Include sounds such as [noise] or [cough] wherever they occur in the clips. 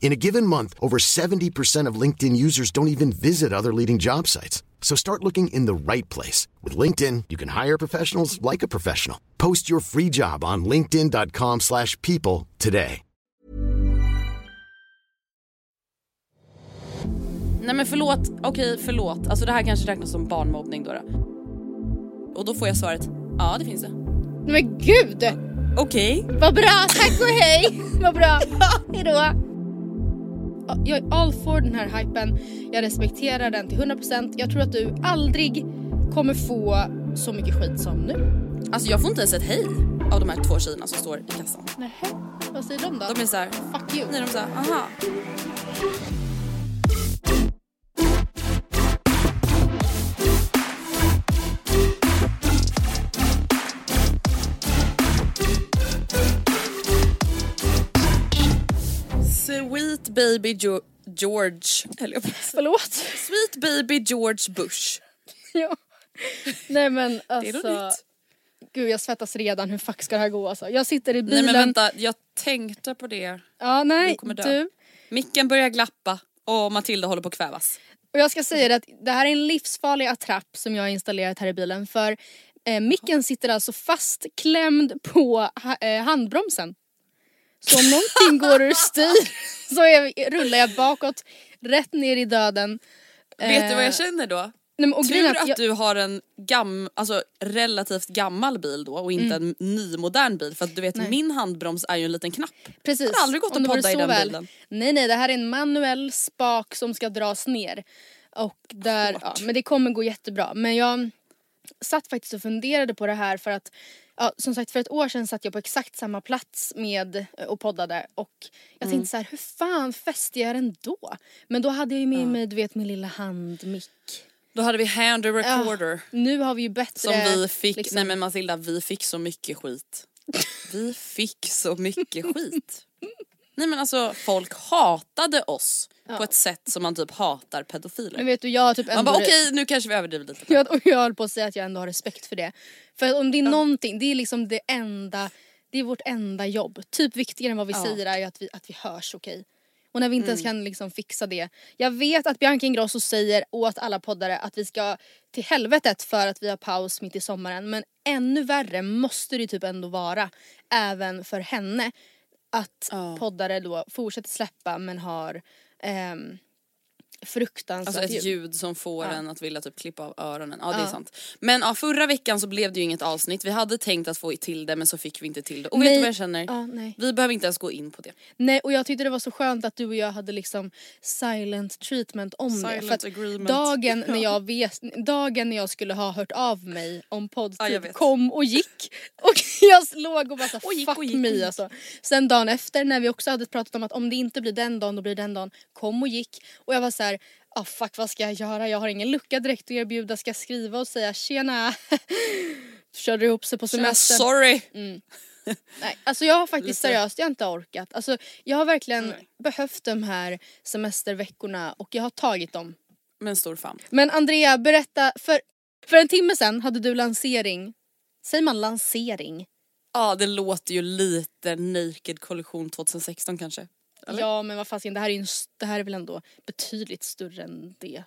In a given month, over 70% of LinkedIn users don't even visit other leading job sites. So start looking in the right place. With LinkedIn, you can hire professionals like a professional. Post your free job on linkedin.com slash people today. Nej men förlåt, okej förlåt. Alltså det här kanske räknas som barnmobbning då. då. Och då får jag svaret, ja det finns det. Men gud! Okej. Vad bra, tack och hej! Vad bra, [laughs] hejdå! Ja, Jag är all for den här hypen. Jag respekterar den till 100%. Jag tror att du aldrig kommer få så mycket skit som nu. Alltså jag får inte ens ett hej av de här två tjejerna som står i kassan. Nähä, vad säger de då? De är så här, Fuck you. nej de är så här, aha. Baby jo- George, eller. Förlåt. Sweet baby George Bush. [laughs] ja. Nej men Det är alltså. nytt. Gud jag svettas redan, hur fuck ska det här gå alltså? Jag sitter i Nej bilen. men vänta, jag tänkte på det. Ja nej, du. Micken börjar glappa och Matilda håller på att kvävas. Och jag ska säga det att det här är en livsfarlig attrapp som jag har installerat här i bilen för eh, micken sitter alltså fastklämd på ha, eh, handbromsen. Så om någonting går ur styr [laughs] så är, rullar jag bakåt, rätt ner i döden. Vet du vad Eh, jag känner då? Nej, men, Tur att jag, du har en gam, alltså, relativt gammal bil då och inte en ny modern bil för att du vet Mm. Nej. min handbroms är ju en liten knapp. Precis. hade aldrig gått att det podda i den väl. bilen. Nej nej, det här är en manuell spak som ska dras ner. Och där, ja, men det kommer gå jättebra. Men jag satt faktiskt och funderade på det här för att Ja, som sagt för ett år sedan satt jag på exakt samma plats med eh, och poddade och jag Mm. tänkte så här, hur fan fäste jag den då? Men då hade jag ju med mig du vet min lilla handmick. Då hade vi hand recorder. Nu har vi ju bättre... Som vi fick, liksom- nej men Matilda vi fick så mycket skit. Vi fick så mycket skit. [laughs] Nej men alltså folk hatade oss på ett sätt som man typ hatar Men pedofiler. vet du, jag har typ Man ändå... bara okej nu kanske vi överdriver lite. Jag, och jag höll på att säga att jag ändå har respekt för det. För om det är någonting, det är liksom det enda, det är vårt enda jobb. Typ viktigare än vad vi Ja. säger är ju att vi, att vi hörs okej. Och när vi inte Mm. ens kan liksom fixa det. Jag vet att Bianca Ingrosso säger åt alla poddare att vi ska till helvetet för att vi har paus mitt i sommaren. Men ännu värre måste det typ ändå vara även för henne. Att Ja. poddare då fortsätter släppa men har ehm, fruktansvärt Alltså ett ljud. som får Ja. en att vilja typ klippa av öronen. Ja det är sant. Men ja, förra veckan så blev det ju inget avsnitt. Vi hade tänkt att få till det men så fick vi inte till det. Och vet Nej. du vad jag känner? Ja. Vi behöver inte ens gå in på det. Nej och jag tyckte det var så skönt att du och jag hade liksom silent treatment om det. Silent För att agreement. dagen när, Ja. jag vet, dagen när jag skulle ha hört av mig om poddtid vet. kom och gick. [laughs] Och jag låg och bara så, Och gick fuck och gick och me gick. alltså. Sen dagen efter när vi också hade pratat om att om det inte blir den dagen då blir det den dagen. Kom och gick. Och jag var så här, ah fuck vad ska jag göra? Jag har ingen lucka direkt att erbjuda. Ska jag skriva och säga tjena? [laughs] Körde ihop sig på semestern. sorry! [laughs] Nej, alltså jag har faktiskt seriöst, jag har inte orkat. Alltså, jag har verkligen behövt de här semesterveckorna och jag har tagit dem. Men stor fan. Men Andrea, berätta, för, för en timme sedan hade du lansering. Säger man lansering? Ja det låter ju lite Naked kollektion 2016 kanske. Eller? Ja men vad fasiken det här är ju en, s- det här är väl ändå betydligt större än det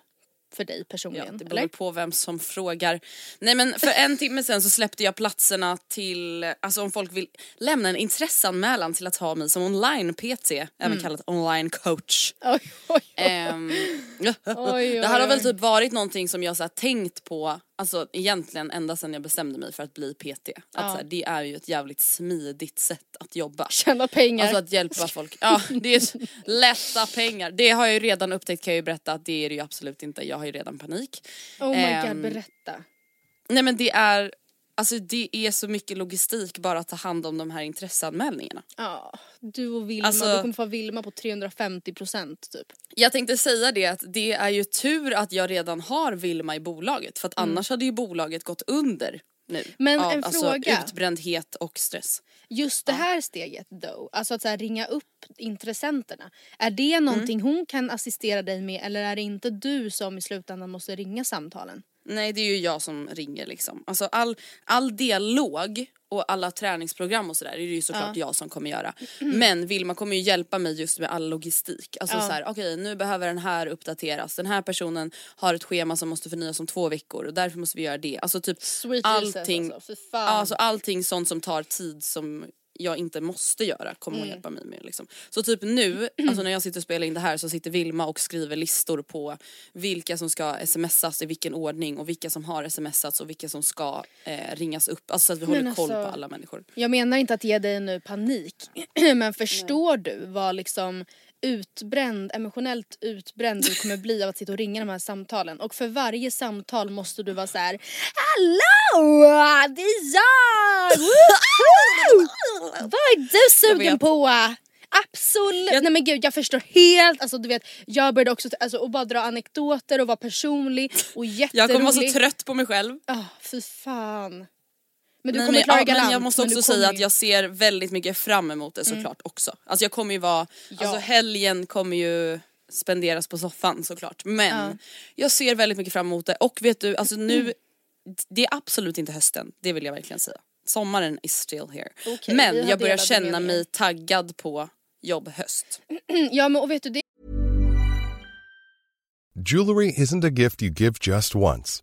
för dig Ja, personligen. det beror eller? på vem som frågar. Nej men för en timme sen så släppte jag platserna till, alltså om folk vill lämna en intresseanmälan till att ha mig som online-PT, Mm. även kallat online coach. [laughs] Oj, oj, oj. Ehm, [laughs] det här har väl typ varit någonting som jag så tänkt på, alltså egentligen ända sedan jag bestämde mig för att bli PT. Att Ja. så här, det är ju ett jävligt smidigt sätt att jobba. Tjäna pengar. Alltså att hjälpa folk. Ja, det är [laughs] lätta pengar. Det har jag ju redan upptäckt kan jag ju berätta att det är det ju absolut inte. Jag har ju redan panik. oh my ehm, god berätta. Nej men det är, alltså det är så mycket logistik bara att ta hand om de här intresseanmälningarna. Ja, du och Vilma, Alltså- du kommer få Vilma på 350 procent typ. Jag tänkte säga det att det är ju tur att jag redan har Vilma i bolaget för att annars hade ju bolaget gått under nu. Mm. Men av, en alltså, fråga. utbrändhet och stress. Just det här steget då, alltså att så här, ringa upp intressenterna. Är det någonting hon kan assistera dig med eller är det inte du som i slutändan måste ringa samtalen? Nej det är ju jag som ringer liksom. Alltså all, all dialog och alla träningsprogram och sådär är det ju såklart jag som kommer göra. Men Vilma kommer ju hjälpa mig just med all logistik. Alltså Ja. så här, okej nu behöver den här uppdateras. Den här personen har ett schema som måste förnyas om två veckor och därför måste vi göra det. Alltså typ Sweet allting, alltså, ja, alltså allting sånt som tar tid som jag inte måste göra kommer Mm. hon hjälpa mig med. Liksom. Så typ nu, [clears throat] alltså när jag sitter och spelar in det här så sitter Vilma och skriver listor på vilka som ska smsas i vilken ordning och vilka som har smsats och vilka som ska eh, ringas upp. Alltså så att vi Men håller koll alltså- på alla människor. Jag menar inte att ge dig nu panik [clears throat] men förstår du vad liksom utbränd, emotionellt utbränd du kommer bli av att sitta och ringa de här samtalen och för varje samtal måste du vara så här: Hallå! Det är jag! Vad är du sugen på? Absolut! Jag- Nej men gud jag förstår helt, alltså du vet jag började också alltså, och bara dra anekdoter och vara personlig och jätterolig. Jag kommer vara så trött på mig själv. Ah, fy fan. Men du Nej, kommer men, klara ja, galant. men jag måste men också säga att Mm. jag ser väldigt mycket fram emot det såklart också. Alltså jag kommer ju vara, Ja. alltså helgen kommer ju spenderas på soffan såklart. Men Ja. Mm. jag ser väldigt mycket fram emot det och vet du, alltså nu, det är absolut inte hösten, det vill jag verkligen säga. Sommaren is still here. Vi men jag börjar känna mig taggad på jobb höst. [clears throat] Ja men och vet du det Jewelry isn't a gift you give just once.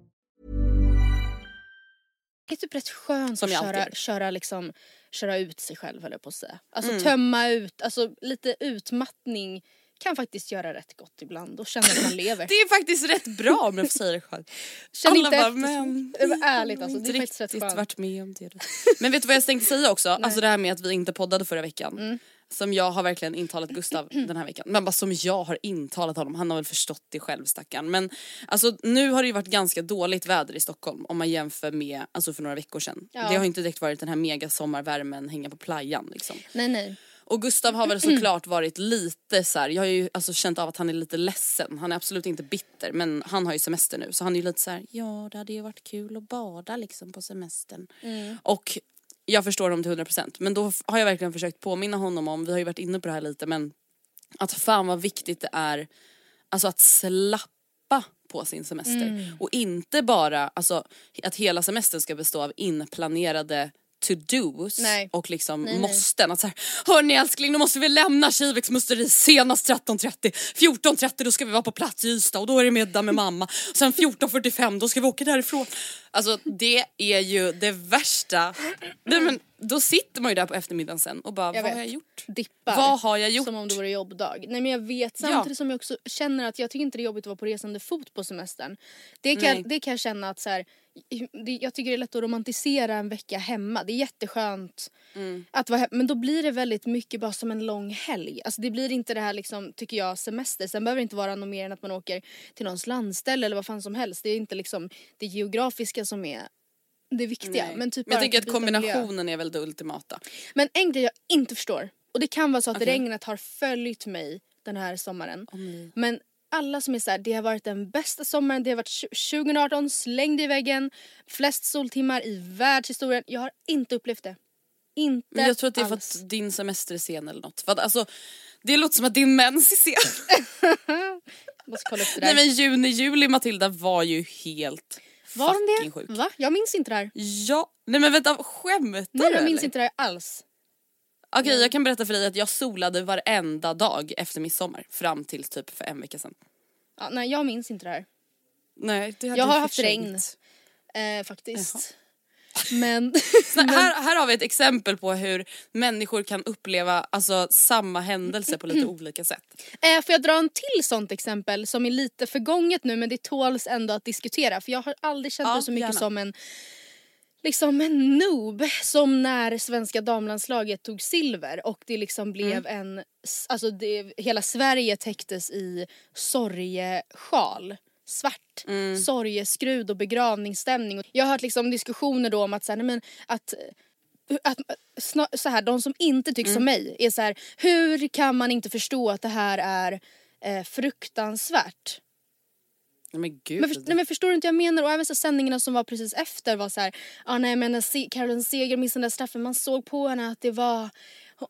Det är typ rätt skönt Som att jag köra, köra, liksom, köra ut sig själv höll jag på att säga. Alltså Mm. tömma ut, alltså lite utmattning kan faktiskt göra rätt gott ibland och känna att man lever. Det är faktiskt rätt bra om jag får säga det själv. Känn Alla inte efter, men... det var ärligt alltså, det är inte faktiskt rätt riktigt skönt. varit med om det. Men vet du vad jag tänkte säga också? Alltså det här med att vi inte poddade förra veckan. Mm. Som jag har verkligen intalat Gustav [clears throat] den här veckan. Men bara som jag har intalat honom. Han har väl förstått det själv stackarn. Men alltså nu har det ju varit ganska dåligt väder i Stockholm om man jämför med alltså för några veckor sedan. Ja. Det har inte direkt varit den här mega sommarvärmen, hänga på playan liksom. Nej nej. Och Gustav har väl [clears throat] såklart varit lite så här. jag har ju alltså känt av att han är lite ledsen. Han är absolut inte bitter men han har ju semester nu så han är ju lite så här. ja det hade ju varit kul att bada liksom på semestern. Och jag förstår dem till 100% men då har jag verkligen försökt påminna honom om, vi har ju varit inne på det här lite men att fan vad viktigt det är alltså att slappa på sin semester. Mm. Och inte bara alltså, att hela semestern ska bestå av inplanerade to-dos Nej. och liksom Nej, nej. måsten. Att så här, Hörni älskling nu måste vi lämna Kiviks musteri senast 13.30. 14.30 då ska vi vara på plats i Ystad och då är det middag med mamma. Sen 14.45 då ska vi åka därifrån. Alltså det är ju det värsta. Nej, men, då sitter man ju där på eftermiddagen sen och bara Jag vad har vet. jag gjort? Dippar. Vad har jag gjort? Som om det vore jobbdag. Nej men jag vet samtidigt som jag också känner att jag tycker inte det är jobbigt att vara på resande fot på semestern. Det kan, Nej. det kan jag känna att så här, jag tycker det är lätt att romantisera en vecka hemma. Det är jätteskönt Mm. att vara hemma. Men då blir det väldigt mycket bara som en lång helg. Alltså det blir inte det här liksom, tycker jag, semester. Sen behöver det inte vara något mer än att man åker till någons landställe eller vad fan som helst. Det är inte liksom det geografiska som är det viktiga. Nej. Men, typ Men jag bara tänker att byta miljö. kombinationen är väl det ultimata. Men en grej jag inte förstår, och det kan vara så att Okej. regnet har följt mig den här sommaren. Men alla som är såhär, det har varit den bästa sommaren, det har varit tju- 2018, slängd i väggen, flest soltimmar i världshistorien. Jag har inte upplevt det. Inte Men jag tror att det är för alls. att din semester är sen eller något. För att, alltså, det låter som att din mens är sen. [laughs] Måste kolla upp det där. Nej men juni, juli Matilda var ju helt var fucking de det? sjuk. Va? Jag minns inte det här. Ja, nej men vänta skämtar Nej, du jag minns eller? inte det här alls. Okej jag kan berätta för dig att jag solade varenda dag efter midsommar fram till typ för en vecka sedan. Ja, nej, jag minns inte det här. Nej, det Jag har haft regn. Eh, faktiskt. [laughs] Men... [laughs] Så här, här har vi ett exempel på hur människor kan uppleva alltså, samma händelse på lite [clears throat] olika sätt. Eh, får jag dra en till sånt exempel som är lite förgånget nu men det tåls ändå att diskutera för jag har aldrig känt Ja, mig så mycket gärna. som en liksom en noob som när svenska damlandslaget tog silver och det liksom blev Mm. en, alltså det, hela Sverige täcktes i sorgesjal. Svart, Mm. sorgeskrud och begravningsstämning. Jag har hört liksom diskussioner då om att, så här, nej men, att att, så här, de som inte tycker Mm. som mig är så här, hur kan man inte förstå att det här är eh, fruktansvärt? Men gud. Men, för, nej, men förstår du inte vad jag menar? Och även så sändningarna som var precis efter var så här, ah, nej men när Se- Caroline Seger missade den där straffen, man såg på henne att det var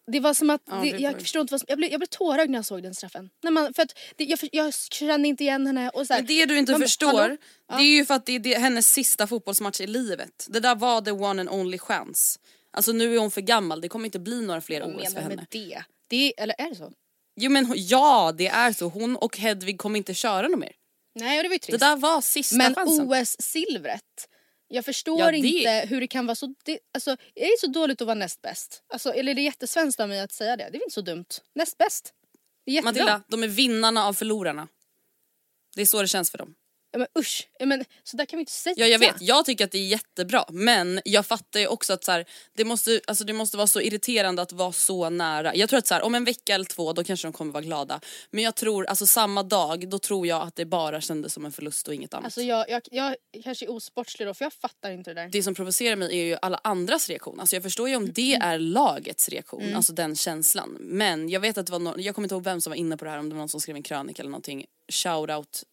det var som att, Ja, det, jag förstår inte vad som, jag blev, jag blev tårögd när jag såg den straffen. När man, för att det, jag, jag kände inte igen henne och så här, Men det du inte man förstår, hallå? det är ju för att det är det, hennes sista fotbollsmatch i livet. Det där var the one and only chance. Alltså nu är hon för gammal, det kommer inte bli några fler Vad OS för henne. med det? det? Eller är det så? Jo men ja, det är så. Hon och Hedvig kommer inte köra något mer. Nej och det var ju Det trist. där var sista Men. OS-silvret. Jag förstår Ja, det- inte hur det kan vara så... Det, alltså, är det så dåligt att vara näst bäst? Alltså, eller är det jättesvenskt av mig att säga det? Det är väl inte så dumt? Näst bäst. Det är jättebra. Matilda, de är vinnarna av förlorarna. Det är så det känns för dem. Ja, men usch. Ja, men, så där kan vi inte säga. Ja jag vet, jag tycker att det är jättebra men jag fattar ju också att så här, det, måste, alltså, det måste vara så irriterande att vara så nära. Jag tror att så här, om en vecka eller två då kanske de kommer vara glada. Men jag tror, alltså samma dag, då tror jag att det bara kändes som en förlust och inget annat. Alltså jag, jag, jag kanske är osportslig då för jag fattar inte det där. det som provocerar mig är ju alla andras reaktion. Alltså jag förstår ju om det Mm. är lagets reaktion, alltså den känslan. Men jag vet att det var någon, jag kommer inte ihåg vem som var inne på det här, om det var någon som skrev en krönika eller någonting. Shoutout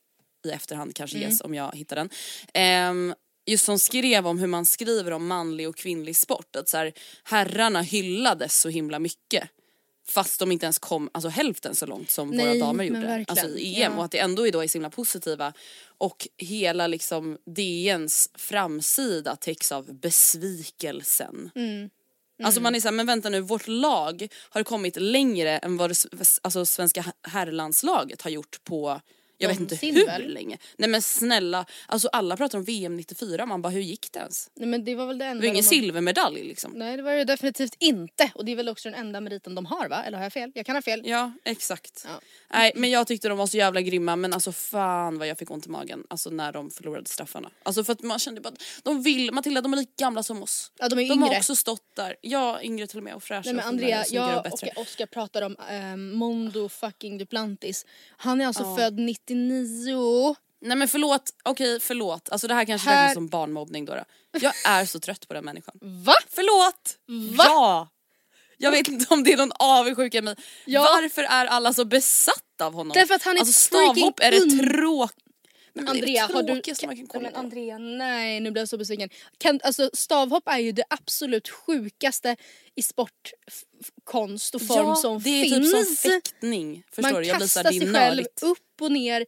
i efterhand kanske Mm. ges om jag hittar den. Ehm, just som skrev om hur man skriver om manlig och kvinnlig sport. Att så här, herrarna hyllades så himla mycket. Fast de inte ens kom alltså, hälften så långt som Nej, våra damer gjorde. verkligen. Alltså i EM Ja. och att det ändå är då är så himla positiva. Och hela liksom DNs framsida täcks av besvikelsen. Mm. Alltså man är såhär, men vänta nu, vårt lag har kommit längre än vad det alltså, svenska herrlandslaget har gjort på jag vet inte hur väl? länge. Nej men snälla, alltså alla pratar om VM 94, man bara hur gick det ens? Nej, men det var väl det Det enda var ingen de- silvermedalj liksom. Nej det var det definitivt inte. Och det är väl också den enda meriten de har va? Eller har jag fel? Jag kan ha fel. Ja exakt. Ja. Nej men jag tyckte de var så jävla grymma men alltså fan vad jag fick ont i magen alltså när de förlorade straffarna. Alltså för att man kände bara att de vill, Matilda de är lika gamla som oss. Ja, de är De har yngre. också stått där, ja yngre till och med och fräscha Nej men Andrea, och jag och och Oskar pratar om um, Mondo fucking Duplantis. Han är alltså född 99. Nej men förlåt, okej förlåt. Alltså det här kanske Här- räknas som barnmobbning då, då. Jag är så trött på den människan. Va? Förlåt! Va? Ja! Jag vet inte om det är någon avundsjuka i mig. Ja. Varför är alla så besatta av honom? Därför att han är alltså stavhopp är freaking det un- Andrea, har du... man kan kolla men. Andrea, nej nu blir jag så besviken. Kan, alltså, stavhopp är ju det absolut sjukaste i sportkonst och form ja, som det är finns. typ som fäktning. Förstår Man du? Jag kastar sig själv upp och ner.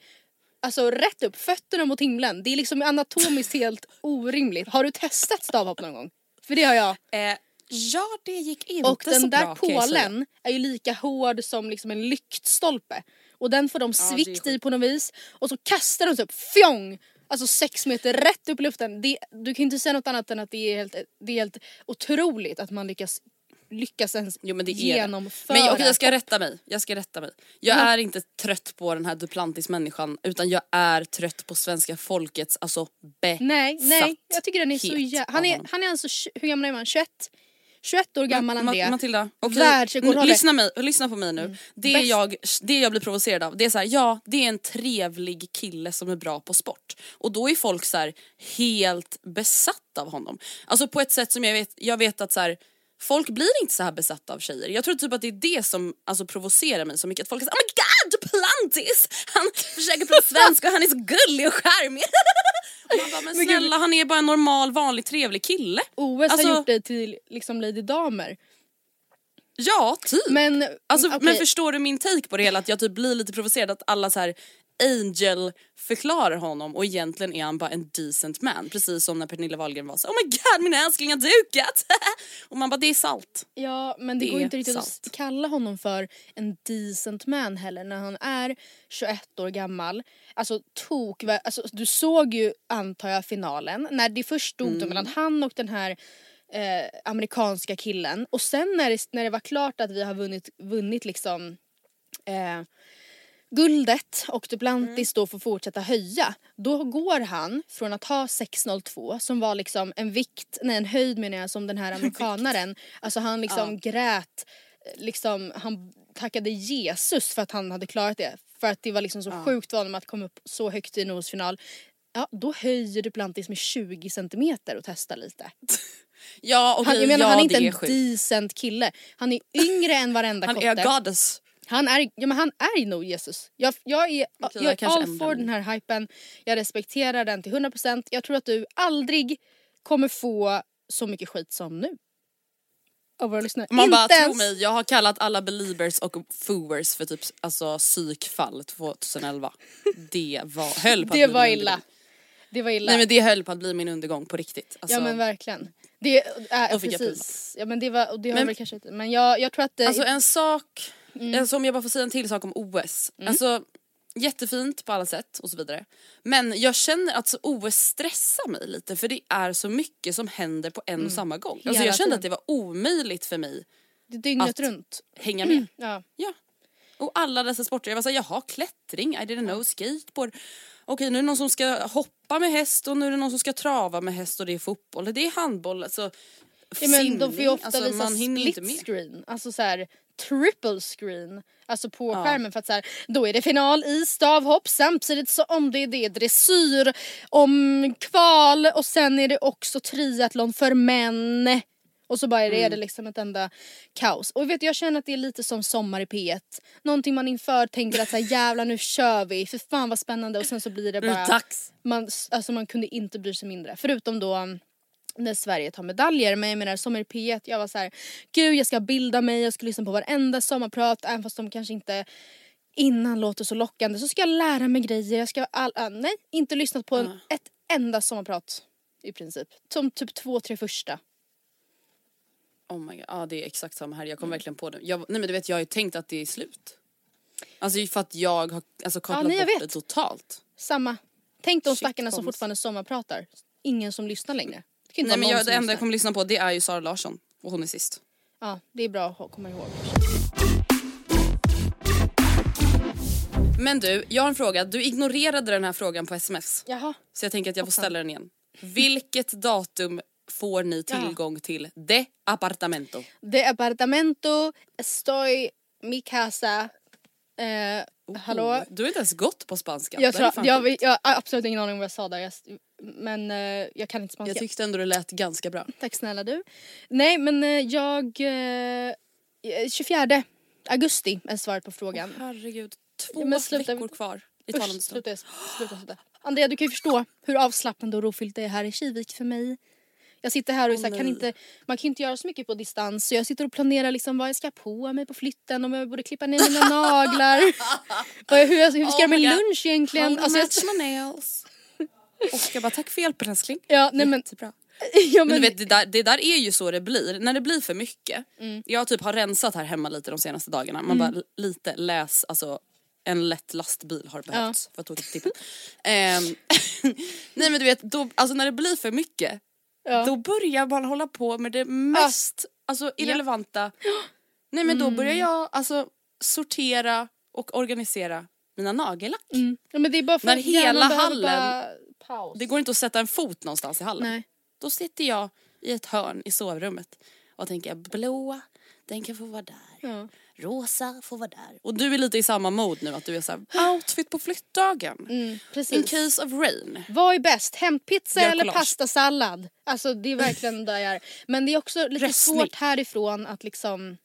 Alltså rätt upp, fötterna mot himlen. Det är liksom anatomiskt helt [laughs] orimligt. Har du testat stavhopp någon gång? För det har jag. Eh, ja, det gick inte Och så den där bra kan jag säga. pålen är ju lika hård som liksom en lyktstolpe. Och den får de Ja, svikt i sjukt. på något vis. Och så kastar de upp, fjong! Alltså sex meter rätt upp i luften. Det, du kan inte säga något annat än att det är helt, det är helt otroligt att man lyckas, lyckas ens Jo men det genomföra. Men okej, jag ska rätta mig. Jag ska rätta mig. Jag är inte trött på den här Duplantis-människan utan jag är trött på svenska folkets alltså besatthet Nej, nej. Jag tycker den är så jä... av Han är, han är alltså, hur gammal är man? 21? 21 år gammal Ma- Andrea. Matilda. N- lyssna, mig, lyssna på mig nu. Det, Bäst. jag, det jag blir provocerad av, det är så här, ja det är en trevlig kille som är bra på sport. Och då är folk så här helt besatta av honom. Alltså på ett sätt som jag vet, jag vet att så här, folk blir inte så här besatta av tjejer. Jag tror typ att det är det som alltså, provocerar mig så mycket. Att folk är så här, oh my god Duplantis! Han försöker prata [laughs] svenska och han är så gullig och charmig. [laughs] man bara, men Men gud. snälla han är bara en normal vanlig trevlig kille. OS Alltså- har gjort dig till liksom Lady Damer. Ja, typ. Men, Alltså, okej. Men förstår du min take på det hela? Att jag typ blir lite provocerad att alla så här Angel förklarar honom och egentligen är han bara en decent man. Precis som när Pernilla Wahlgren var så Oh my god min älskling har dukat! [laughs] och man bara det är salt. Ja men det, Det går inte riktigt sant. att kalla honom för en decent man heller när han är 21 år gammal. Alltså tok, alltså, du såg ju antar jag finalen när det först stod Mm. mellan han och den här eh, amerikanska killen och sen när det, när det var klart att vi har vunnit, vunnit liksom eh, guldet och Duplantis då får fortsätta höja. Då går han från att ha 6,02 som var liksom en vikt, nej en höjd menar jag som den här [laughs] amerikanaren. Alltså han liksom grät, eh, liksom han tackade Jesus för att han hade klarat det. För att det var liksom så sjukt vanligt att komma upp så högt i en OS-final. Ja, då höjer Duplantis med 20 centimeter och testar lite. [laughs] Ja och Han, jag menar ja, han är inte en sjukt. decent kille. Han är yngre än varenda Han kotte. är goddess. Han är, ja, men han är nog Jesus. Jag, jag är, Okej, jag är all for den här hypen. Jag respekterar den till 100%. Jag tror att du aldrig kommer få så mycket skit som nu. Av våra lyssnare. Man bara Inte tro ens- mig, jag har kallat alla believers och fooers för typ alltså psykfall 2011. Det var, höll på att Det bli var min illa. undergång. Det var illa. Nej men det höll på att bli min undergång på riktigt. Alltså, ja men verkligen. Det jag precis. Ja men det var, det har Men- väl kanske inte. Men jag, jag tror att det, Alltså en sak, Mm. alltså, om jag bara får säga en till sak om OS. Alltså jättefint på alla sätt och så vidare. Men jag känner att OS stressar mig lite för det är så mycket som händer på en och samma gång. Alltså Mm. Hela jag kände tiden. att det var omöjligt för mig dygnet att- runt. hänga [clears throat] med. Ja. Ja. Och alla dessa sporter, jag var såhär, jaha klättring, I didn't know, skateboard. Okej nu är det någon som ska hoppa med häst och nu är det någon som ska trava med häst och det är fotboll, det är handboll, alltså Ja, men de får ju ofta alltså, visa split screen, alltså så här triple screen. Alltså på Ja. skärmen för att så här, då är det final i stavhopp samtidigt som det är det dressyr om kval och sen är det också triathlon för män. Och så bara är det, Mm. är det liksom ett enda kaos. Och vet jag känner att det är lite som sommar i P1. Någonting man inför tänker att så här, jävlar nu kör vi, för fan vad spännande och sen så blir det är bara det dags. man, alltså man kunde inte bry sig mindre. Förutom då när Sverige tar medaljer. Men jag menar Sommar i P1, jag var så här, gud jag ska bilda mig, jag ska lyssna på varenda sommarprat även fast de kanske inte innan låter så lockande. Så ska jag lära mig grejer, jag ska all, äh, nej inte lyssnat på en, ett enda sommarprat i princip. Som typ två, tre första. Oh my god, ja det är exakt samma här, jag kom verkligen på det. Jag, nej men du vet jag har ju tänkt att det är slut. Alltså för att jag har alltså, kopplat nej, jag bort vet. det totalt. Samma. Tänk de Shit, stackarna som fortfarande sommarpratar. Ingen som lyssnar längre. Nej men jag, det enda jag kommer lyssna på det är ju Sara Larsson och hon är sist. Ja, det är bra att komma ihåg. Men du, jag har en fråga. Du ignorerade den här frågan på sms. Jaha. Så jag tänker att jag får ställa den igen. Vilket datum får ni tillgång till de apartamento? De apartamento, estoy, mi casa. Eh, hallå? Oh, du har inte ens gått på spanska. Jag, tror, jag, sjukt. jag, har absolut ingen aning om vad jag sa där. Jag, men eh, jag kan inte spanska. jag tyckte ändå det lät ganska bra. Tack snälla du. Nej men eh, jag... Eh, 24 augusti är svaret på frågan. Herregud, två men sluta- veckor kvar i talande Usch, stund. sluta, sluta, sluta. Andrea du kan ju förstå hur avslappnande och rofyllt det är här i Kivik för mig. Jag sitter här och Åh, så här, kan inte, man kan inte göra så mycket på distans så jag sitter och planerar liksom vad jag ska på mig på flytten, om jag borde klippa ner mina naglar. [laughs] Hur, jag, hur ska jag göra Oh min my God. lunch egentligen? How Alltså, jag, much nails. Oskar bara tack för hjälpen älskling. ja, nej men, Jättebra. [laughs] ja, Men men du vet det där, det där är ju så det blir. När det blir för mycket. Mm. Jag typ har rensat här hemma lite de senaste dagarna. Man bara l- lite läs alltså en lätt lastbil har behövts för att åka till tippen. Ehm, [laughs] nej men du vet, då, alltså när det blir för mycket Ja. då börjar man hålla på med det mest alltså, irrelevanta. [gasps] Nej men då börjar jag alltså sortera och organisera mina nagellack. Mm. Ja, men det är bara för När hela hallen- bara paus. Det går inte att sätta en fot någonstans i hallen. Nej. Då sitter jag i ett hörn i sovrummet och tänker blåa, den kan få vara där. Ja. Rosa får vara där. Och du är lite i samma mode nu att du är såhär [gasps] outfit på flyttdagen. Mm, In precis. case of rain. Vad är bäst? Hämtpizza eller pastasallad? Alltså det är verkligen där jag är. Men det är också lite Röstning. svårt härifrån att liksom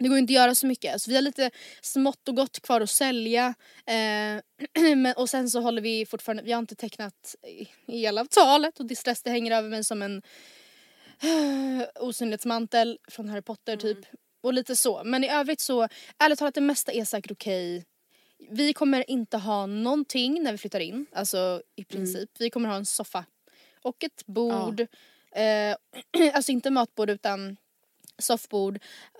det går inte att göra så mycket. Alltså, vi har lite smått och gott kvar att sälja. Eh, [clears throat] men, och sen så håller vi fortfarande, vi har inte tecknat i- elavtalet och det stress det hänger över mig som en eh, osynlighetsmantel från Harry Potter typ. Och lite så. Men i övrigt så, ärligt talat det mesta är säkert okej. Vi kommer inte ha någonting när vi flyttar in, alltså i princip. Vi kommer ha en soffa och ett bord. Eh, [clears throat] alltså inte matbord utan soffbord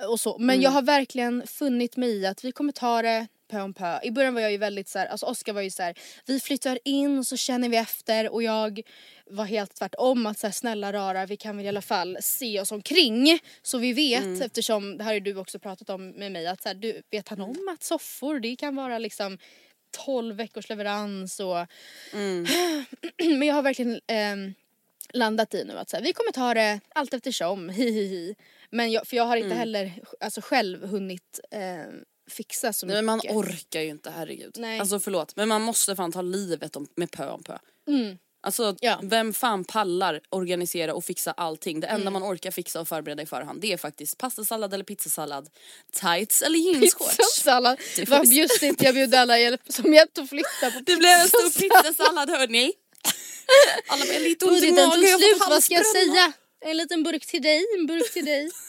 och så. Men jag har verkligen funnit mig i att vi kommer ta det pö om pö. I början var jag ju väldigt så här, alltså Oskar var ju så här, vi flyttar in och så känner vi efter. Och jag var helt tvärtom att så här, snälla rara vi kan väl i alla fall se oss omkring. Så vi vet eftersom det här har du också pratat om med mig att så här, du vet han om att soffor det kan vara liksom 12 veckors leverans och [clears throat] men jag har verkligen ehm, landat i nu att så här, vi kommer ta det allt eftersom, [laughs] hi hi hi. Men jag, för jag har inte heller alltså, själv hunnit eh, fixa så Nej, men mycket. man orkar ju inte, herregud. Nej. Alltså förlåt, men man måste fan ta livet om, med pö om pö. Alltså Ja. vem fan pallar organisera och fixa allting? Det enda Mm. man orkar fixa och förbereda i förhand det är faktiskt pastasallad eller pizzasallad, tights eller jeansshorts. Pizzasallad. [laughs] Vad bjussigt, jag bjuder alla hjälp, som hjälp att flytta på [laughs] Det blev en stor pizzasallad. hörni. [laughs] Alla blev lite ont i magen, jag har fått vad ska jag säga? En liten burk till dig, en burk till dig. [laughs]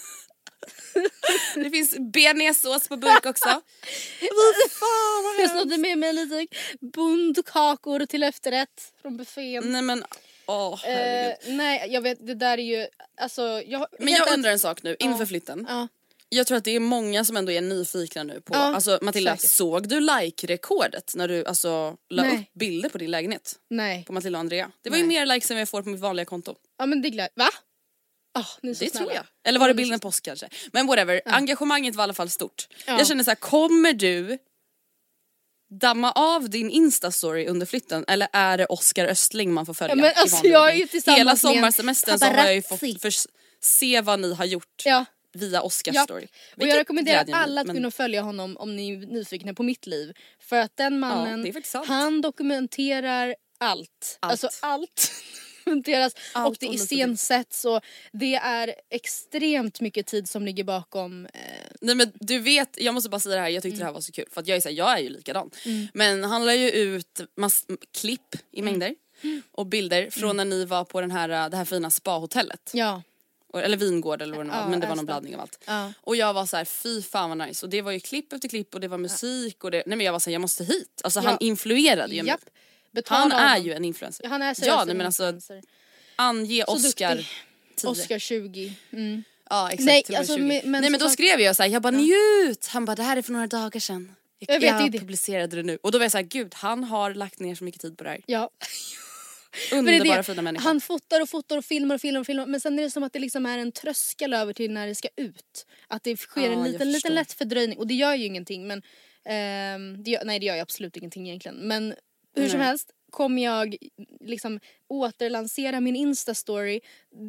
[laughs] Det finns bearnaisesås på burk också. [laughs] Vad fan vad Jag snodde med mig lite bondkakor till efterrätt från buffén. Nej men, åh herregud. Eh, nej jag vet det där är ju, alltså jag Men jag att- undrar en sak nu inför flytten. Ja. Jag tror att det är många som ändå är nyfikna nu på, alltså Matilda säkert. såg du like-rekordet när du alltså la Nej. upp bilder på din lägenhet? Nej. På Matilda och Andrea. Det var ju Nej. mer likes än jag får på mitt vanliga konto. Ja men det gläder, va? Så Det snälla. tror jag. Eller var det bilden påsk kanske? Men whatever, engagemanget var i alla fall stort. Ja. Jag känner så här, kommer du damma av din instastory under flytten eller är det Oskar Östling man får följa? Ja, men alltså, jag är ju Hela sommarsemestern så har jag ju fått för, se vad ni har gjort Ja. via Oscars Ja. story. Och jag rekommenderar alla att men- gå in och följa honom om ni är nyfikna på mitt liv. För att den mannen, sant. han dokumenterar allt. Allt. Alltså allt dokumenteras Allt och det iscensätts och det är extremt mycket tid som ligger bakom. Eh, Nej men du vet, jag måste bara säga det här, jag tyckte det här var så kul för att jag är, så här, jag är ju likadan. Men han la ju ut mass- klipp i mängder och bilder från när ni var på den här, det här fina spahotellet. ja. Eller vingård eller vad det var, Ja, men det var någon blandning av allt. Ja. Och jag var så här, fy fan vad nice. Och det var ju klipp efter klipp och det var musik och det, nej men jag var så här, jag måste hit. Alltså han Ja. influerade ju mig. Betala Han är ju en influencer. Ja, han är ja seriöst nej en men alltså ange Så Oscar duktig. 10. Oscar 20. Mm. Ja exakt. Nej, alltså, 20. men- men Nej men då skrev jag så här, jag bara njut. Han bara det här är för några dagar sedan. Jag vet, det är jag det. publicerade det nu. Och då var jag så här, gud han har lagt ner så mycket tid på det här. Ja. [laughs] Underbara det, fina människa. Han fotar och fotar och filmar och filmar och filmar men sen är det som att det liksom är en tröskel över till när det ska ut. Att det sker Ja, en jag liten, liten lätt fördröjning och det gör ju ingenting men ehm, det gör, nej det gör ju absolut ingenting egentligen men hur som helst kommer jag liksom återlansera min instastory.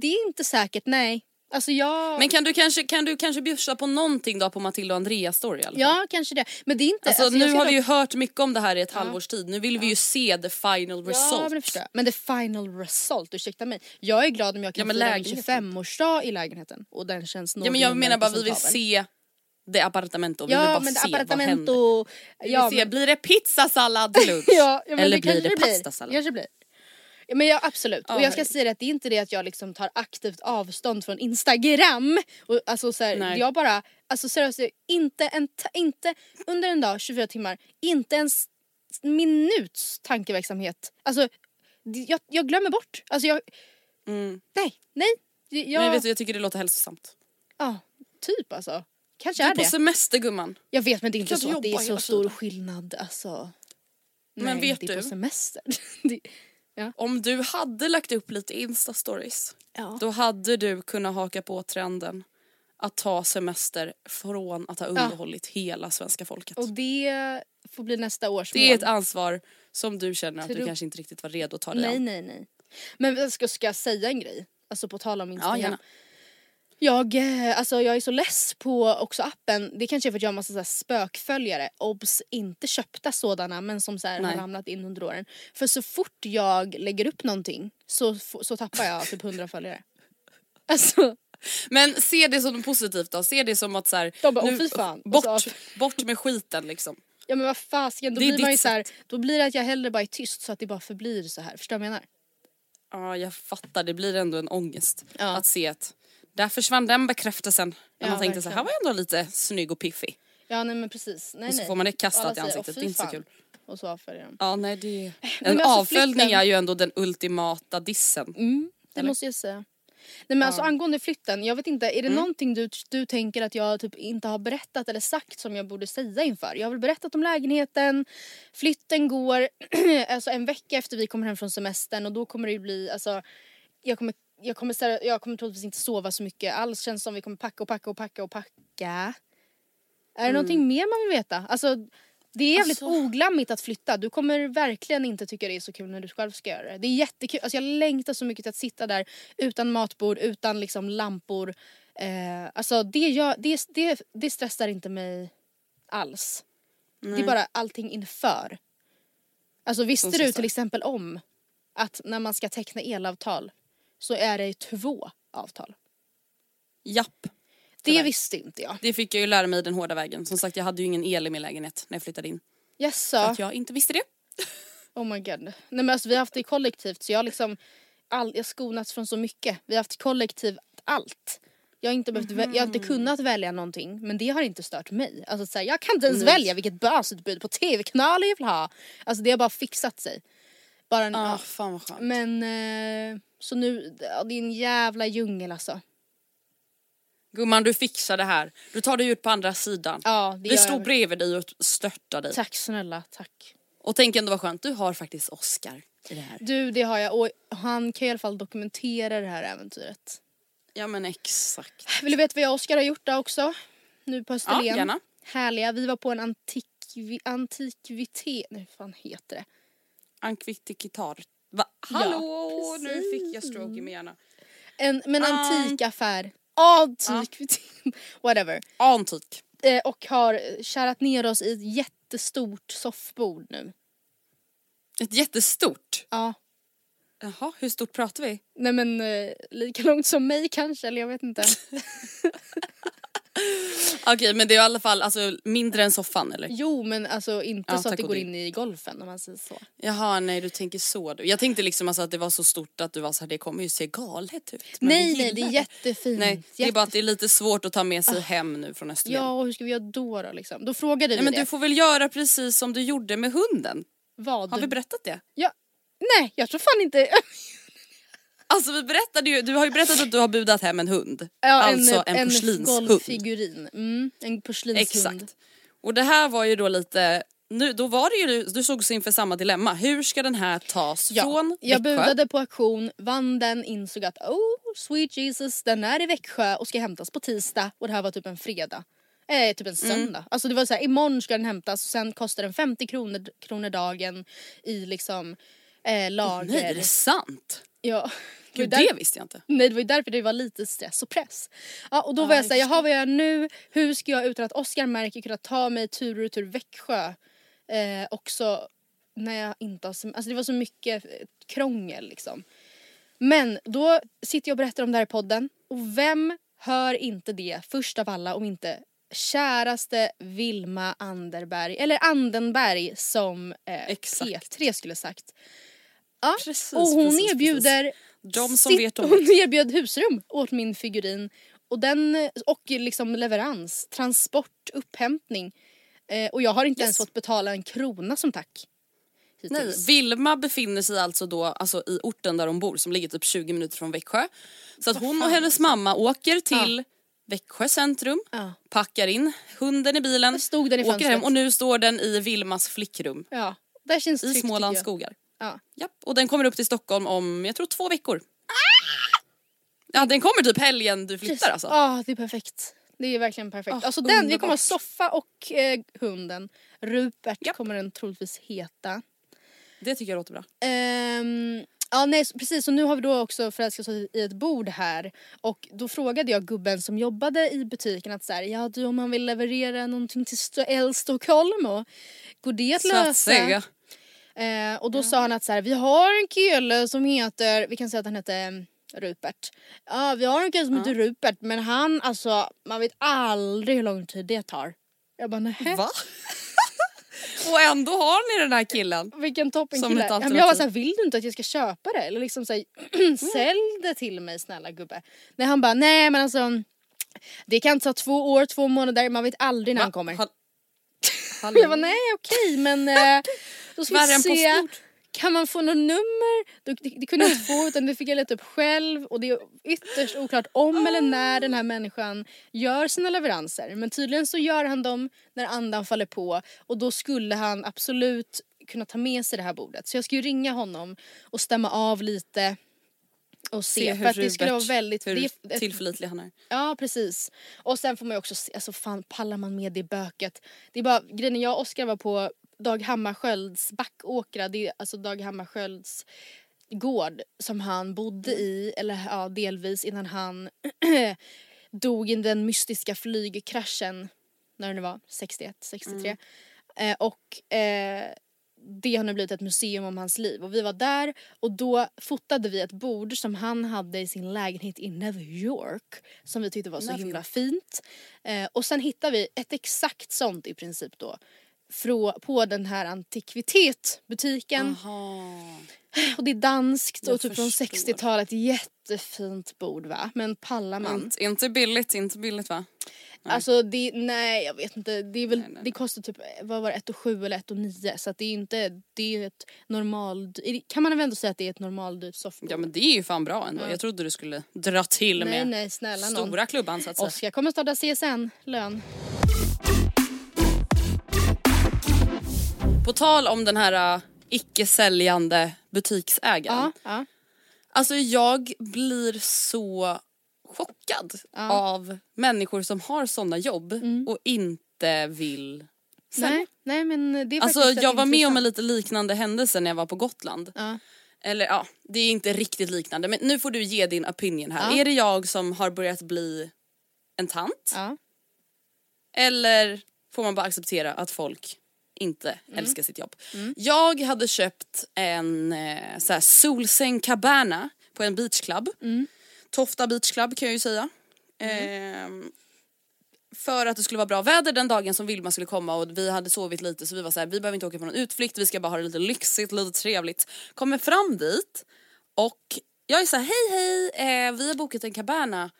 Det är inte säkert, nej. Alltså jag... Men kan du kanske, kan du kanske bjussa på någonting då på Matilda och Andreas story i alla fall? Ja kanske det. Men det är inte... Alltså, jag nu har vi ju hört mycket om det här i ett halvårs tid. Nu vill vi ju se the final result. Ja men det förstår jag. Men the final result, ursäkta mig. Jag är glad om jag Ja, kan men fira min lägenheten. 25-årsdag i lägenheten och den känns Ja men jag menar bara vi vill se det appartamento, vi vill bara se vad händer. Vi Ja, se, men- blir det pizzasallad [laughs] till lunch? ja, ja, Eller det blir det pastasallad? Kanske blir. Ja, men ja, absolut. Ja, och jag ska säga att det är inte det att jag liksom tar aktivt avstånd från Instagram. Och, alltså, så här, jag bara, alltså seriöst, inte, en inte under en dag, 24 timmar, inte en s- minuts tankeverksamhet. Alltså jag, jag glömmer bort. Alltså jag, Mm. nej, nej. Jag, Men vet du, jag tycker det låter hälsosamt. ja, typ alltså. Kanske Du är är på det. semester gumman. Jag vet men det är inte du så att det är så stor tiden? skillnad alltså. Men nej, vet är på du? semester. [laughs] det, Om du hade lagt upp lite instastories ja. då hade du kunnat haka på trenden att ta semester från att ha underhållit hela svenska folket. Och det får bli nästa års det är ett mål. ansvar som du känner att du Tro- kanske inte riktigt var redo att ta dig Nej an. nej nej. Men jag ska, ska jag säga en grej? Alltså på tal om Instagram. gärna. Jag, eh, alltså jag är så less på också appen. Det kanske är för att jag har massa så här spökföljare. Obs! Inte köpta sådana men som så här har ramlat in under åren. För så fort jag lägger upp någonting så, så tappar jag typ 100 följare. Alltså, Men se det som positivt då, se det som att så här, De bara, "Åh, fy fan." Bort, så- bort med skiten liksom. ja men vad fasiken. Då Det blir man ju så här, då blir det att jag hellre bara är tyst så att det bara förblir så här. Förstår du vad jag menar? Ja jag fattar, det blir ändå en ångest Ja. att se att där försvann den bekräftelsen. Ja, man tänkte så här, verkligen. var jag ändå lite snygg och piffig. Ja nej men precis. Nej, Och så nej. får man det kastat i säger, "Åh, ansiktet, det är inte så fan." kul. Och så avföljer de. Ja nej det En men alltså avföljning flytten- är ju ändå den ultimata dissen. Mm, det Eller? måste jag säga. Nej men alltså angående flytten, jag vet inte, är det Mm. någonting du, du tänker att jag typ inte har berättat eller sagt som jag borde säga inför? Jag har väl berättat om lägenheten, flytten går [clears throat] alltså en vecka efter vi kommer hem från semestern och då kommer det ju bli, alltså jag kommer, jag kommer, jag kommer troligtvis inte sova så mycket alls, känns som vi kommer packa och packa och packa och packa. Är det någonting mer man vill veta? Alltså det är jävligt Mm. Alltså- oglammigt att flytta. Du kommer verkligen inte tycka det är så kul när du själv ska göra det. Det är jättekul. Alltså jag längtar så mycket till att sitta där utan matbord, utan liksom lampor. Eh, alltså det, gör, det, det, det stressar inte mig alls. Det är bara allting inför. Alltså visste du till exempel om att när man ska teckna elavtal så är det två avtal? Japp. Det Tyvärr. visste inte jag. Det fick jag ju lära mig den hårda vägen. Som sagt jag hade ju ingen el i min lägenhet när jag flyttade in. Jaså? att jag inte visste det. [laughs] Oh my god. Nej men alltså vi har haft det kollektivt så jag har liksom all, jag skonats från så mycket. Vi har haft kollektivt allt. Jag har, inte behövt, vä- jag har inte kunnat välja någonting men det har inte stört mig. Alltså så här, jag kan inte ens välja vilket basutbud på tv-kanaler jag vill ha. Alltså det har bara fixat sig. Bara en, Ja, ja. fan vad skönt. Men eh, så nu, ja, det är en jävla djungel alltså. Gumman du fixar det här. Du tar dig ut på andra sidan. Ja, det Vi står jag. bredvid dig och stöttar dig. Tack snälla, tack. Och tänk ändå vad skönt, du har faktiskt Oscar i det här. Du det har jag och han kan i alla fall dokumentera det här äventyret. Ja men exakt. Vill du veta vad jag och Oskar har gjort där också? Nu på Österlen. Ja, gärna. Härliga. Vi var på en antikvi, antikvitet... Nej, vad fan heter det? Ankvittikitar. Va? Hallå, nu fick jag stroke i min hjärna. En, men en An- antikaffär. Antikvitet. [laughs] Whatever. Antik. Eh, och har kärat ner oss i ett jättestort soffbord nu. Ett jättestort. Ja. Jaha, hur stort pratar vi? Nej men eh, lika långt som mig kanske, eller jag vet inte. [laughs] Okej men det är i alla fall alltså, mindre än soffan eller? jo men alltså inte Ja, så att det går in i golfen om man säger så. Jaha nej du tänker så du. Jag tänkte liksom alltså att det var så stort att du var så här, det kommer ju se galet ut. Nej nej det är jättefint. Nej det är bara att det är lite svårt att ta med sig hem nu från Österlen. Ja och hur ska vi göra då då liksom? Då frågade Nej, vi men det. du får väl göra precis som du gjorde med hunden. Vad? Har vi berättat det? Ja. Nej jag tror fan inte... [laughs] Alltså vi berättade ju, du har ju berättat att du har budat hem en hund. Ja, alltså en, en porslinshund. golffigurin. Mm, en porslinshund. Exakt. Och det här var ju då lite, nu, då var det ju, du såg inför samma dilemma. Hur ska den här tas Ja, från jag Växjö? budade på auktion, vann den, insåg att oh sweet Jesus den är i Växjö och ska hämtas på tisdag och det här var typ en fredag. Eh, typ en söndag. Alltså det var så här, imorgon ska den hämtas och sen kostar den 50 kronor, kronor dagen i liksom eh, lager. Nej, är det sant? Ja. Gud, Det det visste jag inte. Nej det var ju därför det var lite stress och press. Ja, och då var jag såhär, jaha vad gör jag nu? Hur ska jag utan att Oskar märker kunna ta mig tur och retur Växjö? Eh, också när jag inte har Alltså det var så mycket eh, krångel liksom. Men då sitter jag och berättar om det här i podden och vem hör inte det först av alla om inte käraste Vilma Anderberg, eller Andenberg som eh, Exakt. P3 skulle sagt. Ja, Precis, och hon precis, erbjuder De som sitt- vet, de Hon erbjöd husrum åt min figurin. Och, den, och liksom leverans, transport, upphämtning. Eh, och jag har inte ens Yes. fått betala en krona som tack. Nej, Hittills. Vilma befinner sig alltså då alltså i orten där hon bor som ligger typ 20 minuter från Växjö. Så att hon och hennes mamma åker till Växjö centrum, Ja. packar in hunden i bilen, åker hem och nu står den i Vilmas flickrum Ja, där känns i tryggt Smålands skogar. Ja. Japp. Och den kommer upp till Stockholm om, jag tror två veckor. Ja den kommer typ helgen du flyttar alltså. Ja, det är perfekt. Det är verkligen perfekt. Ah, alltså den, vi kommer ha soffa och eh, hunden. Rupert Japp. kommer den troligtvis heta. Det tycker jag låter bra. Ehm, ja nej precis, och nu har vi då också förälskat oss i ett bord här. Och då frågade jag gubben som jobbade i butiken att så här, ja du om man vill leverera någonting till Sto- El Stockholm och går det att lösa? säga. Eh, och då sa han att så här, vi har en kille som heter, vi kan säga att han heter mm, Rupert. Ja vi har en kille som heter Rupert men han alltså man vet aldrig hur lång tid det tar. Jag bara nähä. Va? [laughs] och ändå har ni den här killen. Vilken toppen Som kille. Ja, jag var alternativ. såhär, vill du inte att jag ska köpa det? Eller liksom såhär, [clears throat] sälj det till mig snälla gubbe. Nej han bara, nej men alltså det kan ta två år, två månader, man vet aldrig när han kommer. Men [laughs] jag bara, nej okej men eh, då ska vi se. Kan man få något nummer? Det, det, det kunde jag inte få utan det fick jag leta upp själv och det är ytterst oklart om eller när den här människan gör sina leveranser. Men tydligen så gör han dem när andan faller på och då skulle han absolut kunna ta med sig det här bordet. Så jag ska ju ringa honom och stämma av lite och se, Se för att det skulle vara väldigt... hur det tillförlitlig han är. Ja precis. Och sen får man ju också se, alltså fan pallar man med det böket? Det är bara, grejen jag och Oskar var på Dag Hammarskjölds Backåkra, det är alltså Dag Hammarskjölds gård som han bodde i, eller ja delvis innan han [clears throat] dog i den mystiska flygkraschen när det nu var, 61, 63. Eh, och eh, det har nu blivit ett museum om hans liv. Och vi var där och då fotade vi ett bord som han hade i sin lägenhet i New York som vi tyckte var så New himla fint. Eh, och sen hittade vi ett exakt sånt i princip då frå, på den här antikvitetbutiken Aha. och det är danskt Jag och typ från förstår. 60-talet jättefint bord va men pallar man? Inte, inte billigt, inte billigt va? Nej. Alltså det, nej jag vet inte. Det, är väl, Nej, nej, det kostar typ, vad var det, 1 och 7 eller 1 och 9 så det är inte, det är ett normal, kan man väl ändå säga att det är ett normaldyrt soffbord? Ja men det är ju fan bra ändå. Ja. Jag trodde du skulle dra till med snälla någon. stora klubban så att säga. Oskar kommer starta CSN-lön. På tal om den här uh, icke-säljande butiksägaren. Ja, ja. Alltså jag blir så chockad Ja. av människor som har sådana jobb och inte vill sälja. Nej, nej men det är Alltså jag var med om en intressant. lite liknande händelse när jag var på Gotland. Ja. Eller ja, det är inte riktigt liknande men nu får du ge din opinion här. Ja. Är det jag som har börjat bli en tant? Eller får man bara acceptera att folk inte Mm. älskar sitt jobb? Jag hade köpt en eh, så här solsäng cabana på en beachclub. Mm. Tofta beach club kan jag ju säga. Ehm, för att det skulle vara bra väder den dagen som Vilma skulle komma och vi hade sovit lite så vi var så här, vi behöver inte åka på någon utflykt, vi ska bara ha det lite lyxigt, lite trevligt. Kommer fram dit och jag är så här, hej hej, eh, vi har bokat en cabana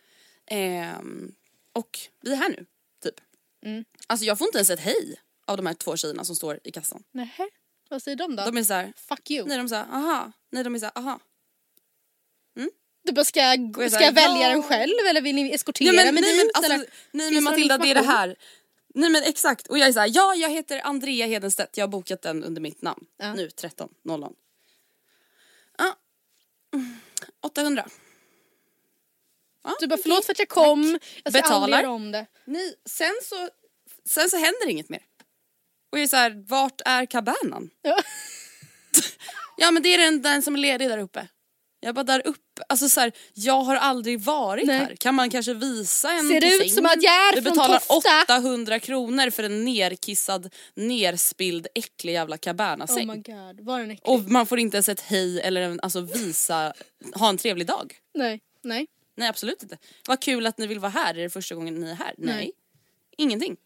ehm, och vi är här nu, typ. Mm. Alltså jag får inte ens ett hej av de här två tjejerna som står i kassan. Nähä, vad säger de då? De är så här, Fuck you. nej de säger aha, nej de är så här, aha. Du bara, ska jag, Och jag ska säger, jag välja ja. den själv eller vill ni eskortera Nej men, mig nej, dit? men, alltså, eller? nej Finns men det någon Matilda det är det information? här. Nej men exakt och jag är såhär, ja jag heter Andrea Hedenstedt, jag har bokat den under mitt namn. Ja. Nu 13.00. Ja. Mm, 800. Ja, Du bara, okej. förlåt för att jag kom, jag ska aldrig Betalar. göra om det. Nej, sen så, sen så händer inget mer. Och jag är såhär, vart är kabanan? Ja. [laughs] Ja men det är den, den som är ledig där uppe. Jag bara där uppe, alltså så här, jag har aldrig varit Nej. här. Kan man kanske visa en Ser det ut som att jag är Du från betalar Tofta? 800 kronor för en nerkissad, nerspild, äcklig jävla Oh cabana-säng. my god, var den äcklig? och man får inte ens ett hej eller en, alltså visa, ha en trevlig dag. Nej, nej. Nej absolut inte. Vad kul att ni vill vara här, är det första gången ni är här? Nej. Nej. Ingenting.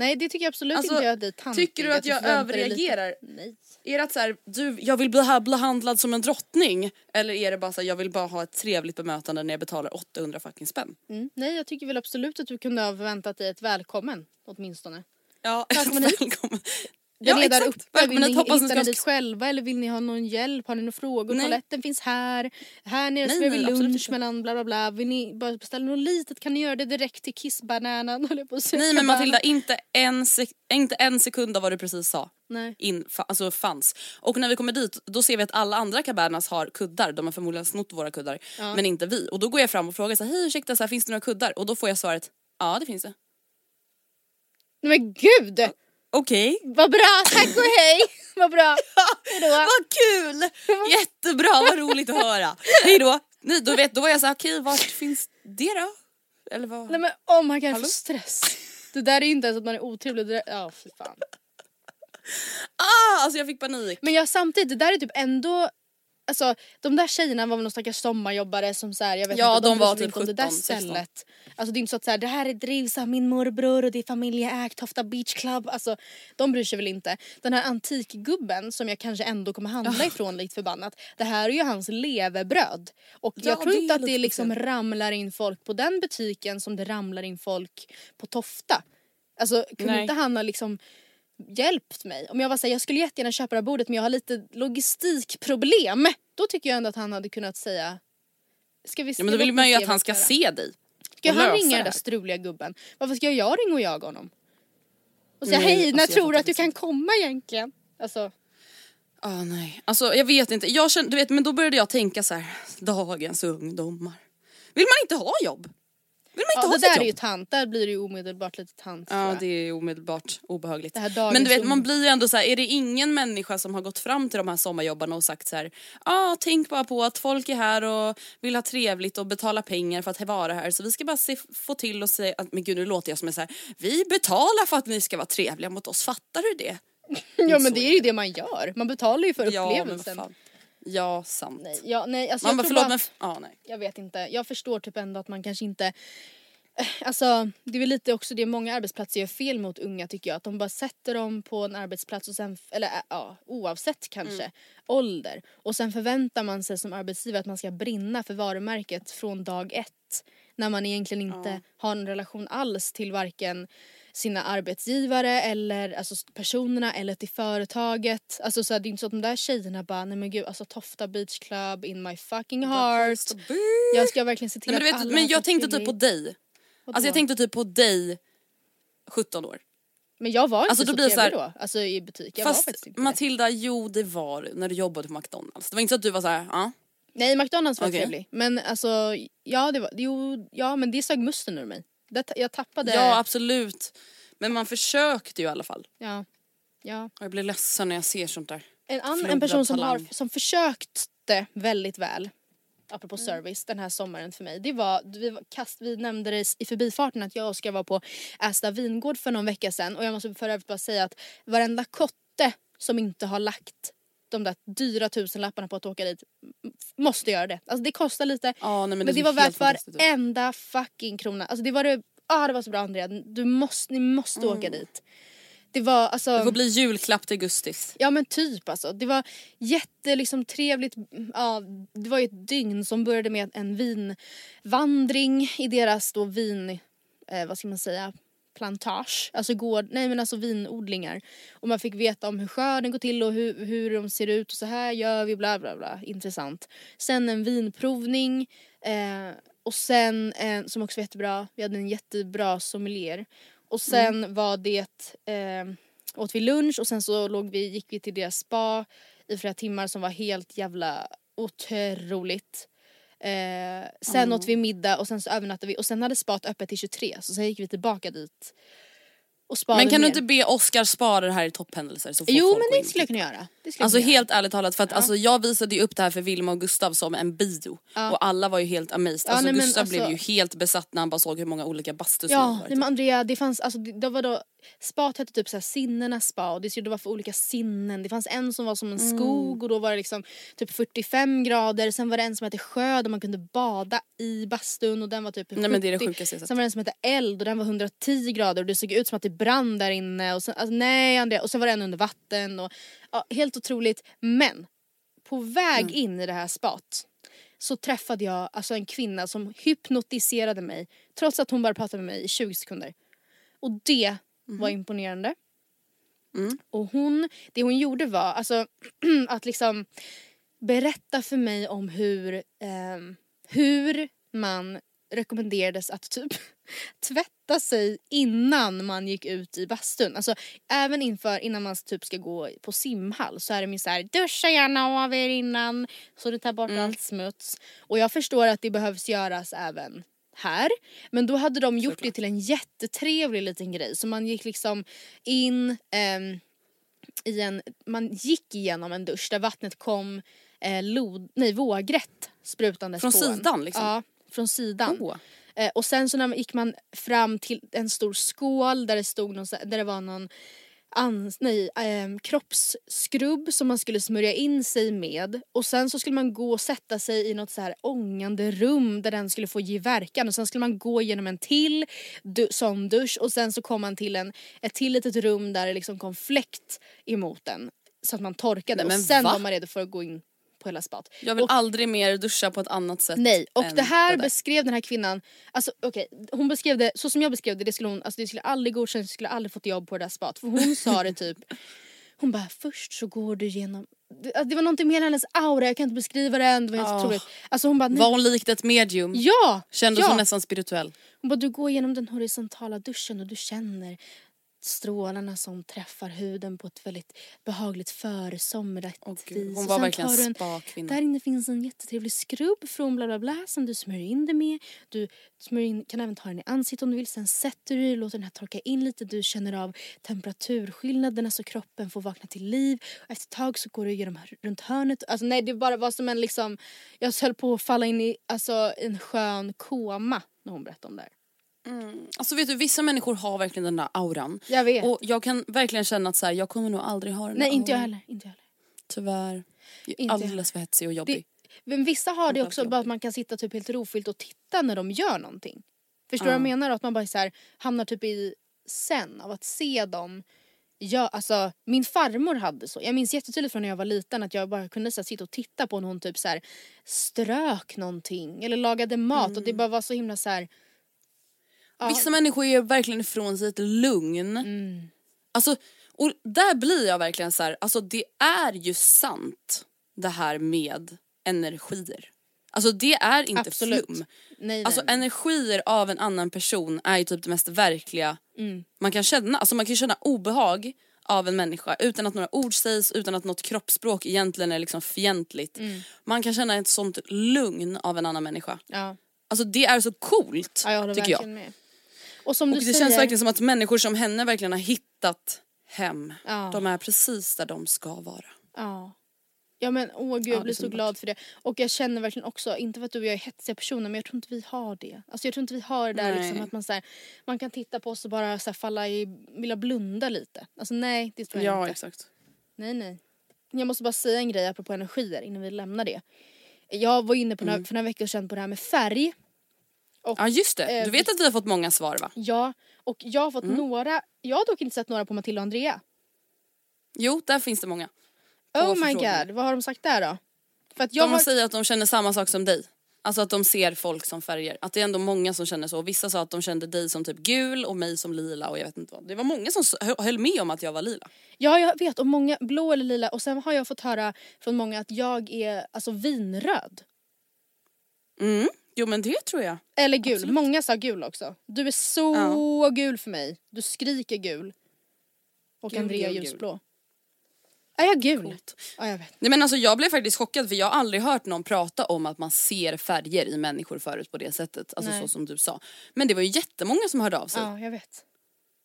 Nej det tycker jag absolut Alltså, inte jag att det är tantig. tycker du att jag dig överreagerar? Nej. Är det att så här, du, jag vill bli här behandlad som en drottning? Eller är det bara så här, jag vill bara ha ett trevligt bemötande när jag betalar 800 fucking spänn? Mm. Nej jag tycker väl absolut att du kunde ha förväntat dig ett välkommen åtminstone. Ja, Välkommen [laughs] hit. välkommen. Ja där exakt, uppe, vill välkommen ni hit. Hoppas ni hitta ska... ni dit själva eller vill ni ha någon hjälp? Har ni några frågor? Nej. Toaletten finns här. Här nere serverar vi lunch mellan bla bla bla. Vill ni bara beställa något litet kan ni göra det direkt till kissbananan [laughs] höll jag på att säga. Nej men. Matilda, inte en, sek- inte en sekund av vad du precis sa Nej. in, fa- alltså fanns. Och när vi kommer dit då ser vi att alla andra cabanas har kuddar, de har förmodligen snott våra kuddar. Men inte vi. Och då går jag fram och frågar så här, hej ursäkta, så här, finns det några kuddar? Och då får jag svaret, ja det finns det. Nej men gud! Okej. Vad bra, tack och hej! Vad bra. [laughs] Hejdå. Vad kul! Jättebra, vad roligt att höra. Hej då. Nej, då, vet, då var jag såhär, okej vart finns det då? Eller vad? Nej men oh my god Hallå? stress. Det där är ju inte ens att man är otrevlig. Det där... Ja fy fan. Ah, alltså jag fick panik. Men jag samtidigt, det där är typ ändå Alltså de där tjejerna var väl någon stackars sommarjobbare som så här, jag vet Ja, inte, de bryr var typ inte om det där 17, 16. stället. Alltså det är inte så att så här, det här är drivs av min morbror och det är familjeägt Tofta Beach Club. Alltså de bryr sig väl inte. Den här antikgubben som jag kanske ändå kommer handla ifrån likt förbannat. Det här är ju hans levebröd. Och Ja, jag tror det inte att det lite liksom speciellt. ramlar in folk på den butiken som det ramlar in folk på Tofta. Alltså kunde Nej. inte han ha liksom hjälpt mig. Om jag var såhär, jag skulle jättegärna köpa det här bordet men jag har lite logistikproblem. Då tycker jag ändå att han hade kunnat säga Ska vi se, Ja, men då vill man ju att han ska göra. se dig. Ska han ringa den där struliga gubben? Varför ska jag ringa och jaga honom? Och säga Nej, hej, när alltså, jag tror du att du kan komma egentligen? Alltså, Ah, nej. Alltså jag vet inte, jag kände, du vet men då började jag tänka så här: dagens ungdomar. Vill man inte ha jobb? Vill man inte ja, ha det där är ju jobb? tant, där blir det ju omedelbart lite tant Ja det är omedelbart obehagligt. Men du vet man blir ju ändå så här, är det ingen människa som har gått fram till de här sommarjobbarna och sagt så här, ja ah, tänk bara på att folk är här och vill ha trevligt och betala pengar för att vara här så vi ska bara se, få till och säga att men gud nu låter jag som en så här, vi betalar för att ni ska vara trevliga mot oss, fattar du det? [laughs] Ja men det är ju det man gör, man betalar ju för Ja upplevelsen. fan. Ja sant. nej, ja, nej, alltså Man jag bara förlåt bara men, att- f- ja nej. jag vet inte, jag förstår typ ändå att man kanske inte eh, Alltså det är väl lite också det många arbetsplatser gör fel mot unga tycker jag. Att de bara sätter dem på en arbetsplats och sen, eller äh, ja oavsett kanske ålder. Och sen förväntar man sig som arbetsgivare att man ska brinna för varumärket från dag ett. När man egentligen inte har en relation alls till varken sina arbetsgivare eller alltså personerna eller till företaget. Alltså så här, det är inte så att de där tjejerna bara nej men gud alltså Tofta Beach Club in my fucking heart. Jag ska verkligen se till Nej, men, att alla men jag fått tänkte typ på dig. Alltså jag tänkte typ på dig 17 år. Men jag var inte Alltså, så trevlig så här- då, alltså i butik. Jag Fast inte det. Matilda, jo det var när du jobbade på McDonalds. Det var inte så att du var så här, ja. Nej McDonalds var Okej. trevlig. Men alltså, ja det var, jo, ja men det sög musten ur mig. Det, jag tappade, Ja absolut. Men man försökte ju i alla fall. ja. ja. Och jag blir ledsen när jag ser sånt där. En, annan, en person som, har, som försökte väldigt väl, apropå Mm. service, den här sommaren för mig. Det var, vi, var kast, vi nämnde det i förbifarten att jag och Oskar var på Ästa vingård för någon vecka sedan och jag måste för övrigt bara säga att varenda kotte som inte har lagt de där dyra tusenlapparna på att åka dit måste göra det. Alltså det kostar lite Ja, nej, men men det det, ser var värt varenda fucking krona. Alltså det var det, ah det var så bra Andrea, du måste, ni måste åka dit. Det var alltså... Det får bli julklapp till Gustis. Ja men typ alltså. Det var jätte liksom trevligt. Ja, det var ju ett dygn som började med en vinvandring i deras då vin, eh, vad ska man säga, plantage. Alltså gård, nej men alltså vinodlingar. Och man fick veta om hur skörden går till och hur, hur de ser ut och så här gör vi bla bla bla. Intressant. Sen en vinprovning. Eh, och sen, en, som också var jättebra, vi hade en jättebra sommelier. Och sen var det, eh, åt vi lunch och sen så låg vi, gick vi till deras spa i flera timmar som var helt jävla otroligt. Eh, sen åt vi middag och sen så övernattade vi och sen hade spat öppet till 23 så sen gick vi tillbaka dit. Och sparade Men kan du mer. inte be Oscar spara det här i topphändelser så får Jo folk men det in skulle jag kunna göra. Alltså göra. helt ärligt talat för att alltså, jag visade ju upp det här för Vilma och Gustav som en bio och alla var ju helt amazed. Ja, Alltså nej, Gustav alltså- blev ju helt besatt när han bara såg hur många olika bastus Ja, det var. men Andrea det fanns, alltså det, det var då spat hette typ så här sinnenas spa och det skulle vara för olika sinnen. Det fanns en som var som en skog och då var det liksom typ 45 grader. Sen var det en som hette sjö där man kunde bada i bastun och den var typ 70. Nej men det är det sjukaste. Sen var det en som hette eld och den var 110 grader och det såg ut som att det brann där inne. Och sen, alltså, nej Andrea. Och sen var det en under vatten. Och, ja, helt otroligt. Men på väg Mm. in i det här spat så träffade jag alltså en kvinna som hypnotiserade mig trots att hon bara pratade med mig i 20 sekunder. Och det var imponerande. Mm. Och hon, det hon gjorde var alltså [clears throat] att liksom berätta för mig om hur, ehm, hur man rekommenderades att typ [laughs] tvätta sig innan man gick ut i bastun. Alltså även inför, innan man typ ska gå på simhall så är det min så här duscha gärna av er innan så det tar bort allt smuts. Och jag förstår att det behövs göras även här. Men då hade de gjort det till en jättetrevlig liten grej så man gick liksom in ehm, i en, man gick igenom en dusch där vattnet kom eh, lod, nej, vågrätt sprutandes Från på sidan, liksom? Ja, från sidan. Eh, och sen så när man, gick man fram till en stor skål där det stod någon, där det var någon ans, nej, ehm, kroppsskrubb som man skulle smörja in sig med. Och sen så skulle man gå och sätta sig i något så här ångande rum där den skulle få ge verkan. Och sen skulle man gå igenom en till du, dusch och sen så kom man till en, ett till litet rum där det liksom kom fläkt emot den så att man torkade. Nej, och men sen va? var man redo för att gå in på hela spat. Jag vill Och- aldrig mer duscha på ett annat sätt. Nej, och det här där. beskrev den här kvinnan, alltså okej, hon beskrev det så som jag beskrev det, det skulle hon, alltså det skulle aldrig godkännas, jag skulle aldrig fått jobb på det där spat. För hon sa det typ, [laughs] hon bara först så går du igenom, det, alltså, det var någonting med hennes aura, jag kan inte beskriva den, det var helt Ah. otroligt. Alltså hon bara, nej, Var hon likt ett medium? ja! Kändes ja. hon nästan spirituell? Hon bara, du går igenom den horisontala duschen och du känner strålarna som träffar huden på ett väldigt behagligt försomrigt Åh, gud. vis. Hon var verkligen en- spa-kvinna. Där inne finns en jättetrevlig skrubb från bla bla bla som du smörjer in det med. Du in, kan även ta den i ansiktet om du vill. Sen sätter du dig, låter den här torka in lite. Du känner av temperaturskillnaderna så kroppen får vakna till liv. Och efter ett tag så går du igenom hör- runt hörnet. Alltså nej det bara var som en liksom, jag höll på att falla in i alltså, en skön koma när hon berättade om det här. Alltså vet du, vissa människor har verkligen den där auran. Jag vet. Och jag kan verkligen känna att så här, jag kommer nog aldrig ha den nej där inte jag auran. heller. Inte jag heller. Tyvärr. Inte jag. Alldeles för hetsig och jobbig. Men vissa har det också bara att man kan sitta typ helt rofyllt och titta när de gör någonting. Förstår du vad jag menar? Att man bara så här, hamnar typ i sen av att se dem. Ja, alltså, min farmor hade så. Jag minns jättetydligt från när jag var liten att jag bara kunde så här, sitta och titta på när hon typ så här, strök någonting eller lagade mat och Mm. det bara var så himla så här. Ja. Vissa människor ger verkligen ifrån sig ett lugn. Mm. Alltså, och där blir jag verkligen så här, alltså det är ju sant det här med energier. Alltså det är inte Absolut. flum. Nej, Alltså nej, energier av en annan person är ju typ det mest verkliga Mm. man kan känna. Alltså man kan känna obehag av en människa utan att några ord sägs, utan att något kroppsspråk egentligen är liksom fientligt. Mm. Man kan känna ett sånt lugn av en annan människa. Ja. Alltså det är så coolt ja, jag tycker jag. med. Och som Och du det säger. känns verkligen som att människor som henne verkligen har hittat hem. Ja. De är precis där de ska vara. Ja. Ja men åh gud Ja, jag blir så glad för det. Och jag känner verkligen också, inte för att du och jag är hetsiga personer men jag tror inte vi har det. Alltså jag tror inte vi har det där Nej. liksom att man så här, man kan titta på oss och bara så här, falla i, vilja blunda lite. Alltså nej det tror jag Ja inte. exakt. Nej nej. Jag måste bara säga en grej apropå energier innan vi lämnar det. Jag var inne på Mm. några, för några veckor sedan på det här med färg. Och, Ja just det, Eh, du vet att vi har fått många svar va? Ja, och jag har fått Mm. några, jag har dock inte sett några på Matilda och Andrea. Jo, där finns det många. Oh my god, vad har de sagt där då? För att jag De har, säger att de känner samma sak som dig. Alltså att de ser folk som färger. Att det är ändå många som känner så. Vissa sa att de kände dig som typ gul och mig som lila och jag vet inte vad. Det var många som höll med om att jag var lila. Ja jag vet och många blå eller lila och sen har jag fått höra från många att jag är alltså vinröd. Mm. Jo men det tror jag. Eller gul, Absolut. många sa gul också. Du är så gul för mig. Du skriker gul. Och Gul, Andrea gul, gul. ljusblå. Är jag gul? Ja jag vet. Nej men alltså jag blev faktiskt chockad för jag har aldrig hört någon prata om att man ser färger i människor förut på det sättet. Alltså Nej. så som du sa. Men det var ju jättemånga som hörde av sig. Ja jag vet.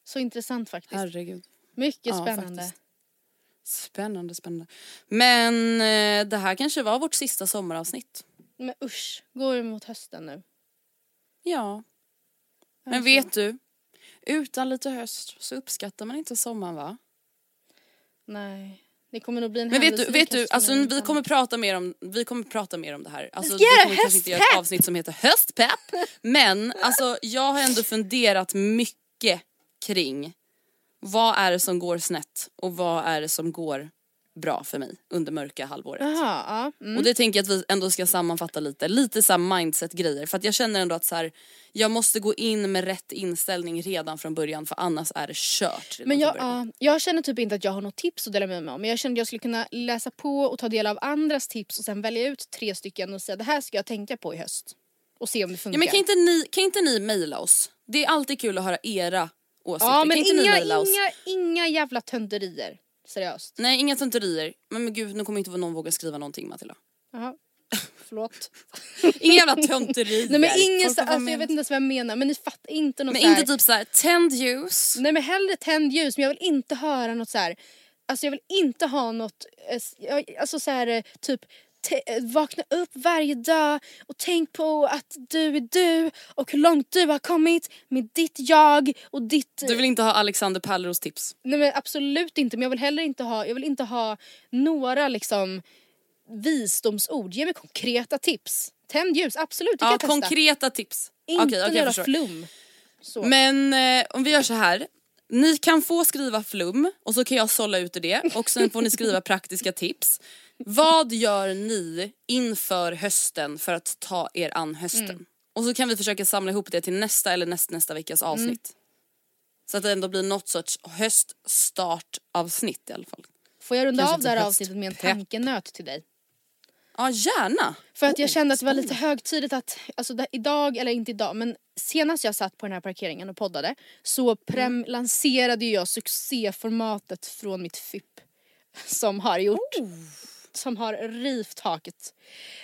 Så intressant faktiskt. Herregud. Mycket Ja, spännande. faktiskt. Spännande, spännande. Men eh, det här kanske var vårt sista sommaravsnitt. Men usch, går vi mot hösten nu? Ja. Men Alltså. vet du? Utan lite höst så uppskattar man inte sommaren va? Nej. Det kommer nog bli en Men vet du, vet du alltså, vi, kommer prata mer om, vi kommer prata mer om det här. Alltså, vi kommer kanske inte göra ett avsnitt som heter höstpepp. Men alltså, jag har ändå funderat mycket kring vad är det som går snett och vad är det som går bra för mig under mörka halvåret. Jaha, ja. Mm. Och det tänker jag att vi ändå ska sammanfatta lite, lite så mindset grejer. För att jag känner ändå att så här, jag måste gå in med rätt inställning redan från början för annars är det kört. Men jag, ja, jag känner typ inte att jag har något tips att dela med mig om. Men jag känner att jag skulle kunna läsa på och ta del av andras tips och sen välja ut tre stycken och säga det här ska jag tänka på i höst. Och se om det funkar. Ja men kan inte ni, kan inte ni mejla oss? Det är alltid kul att höra era åsikter. Ja men inga, inga, inga jävla tönterier. Seriöst. Nej inga tönterier. Men, men gud nu kommer inte någon våga skriva någonting Matilda. Jaha. [laughs] Förlåt. Inga jävla tönterier. Nej men ingen, alltså, jag vet inte ens vad jag menar men ni fattar inte något Men så här. inte typ såhär tänd ljus. Nej men hellre tänd ljus men jag vill inte höra något så här. Alltså jag vill inte ha något, eh, alltså så här eh, typ vakna upp varje dag och tänk på att du är du och hur långt du har kommit med ditt jag och ditt... Du vill inte ha Alexander Pärleros tips? Nej men absolut inte men jag vill heller inte ha, jag vill inte ha några liksom visdomsord. Ge mig konkreta tips. Tänd ljus, absolut det kan Ja jag testa. konkreta tips. Inte några förstår. flum. Så. Men eh, om vi gör så här. Ni kan få skriva flum och så kan jag sålla ut det och sen får ni skriva praktiska tips. Vad gör ni inför hösten för att ta er an hösten? Mm. Och så kan vi försöka samla ihop det till nästa eller näst, nästa veckas Mm. avsnitt. Så att det ändå blir något sorts höststartavsnitt i alla fall. Får jag runda Kanske av det här inte avsnittet med en tankenöt till dig? Ja gärna! För att jag Oh, kände att det var lite högtidligt att, alltså det, idag, eller inte idag, men senast jag satt på den här parkeringen och poddade så prem, Mm. lanserade jag succéformatet från mitt FIP. Som har gjort, Oh. som har rivt taket.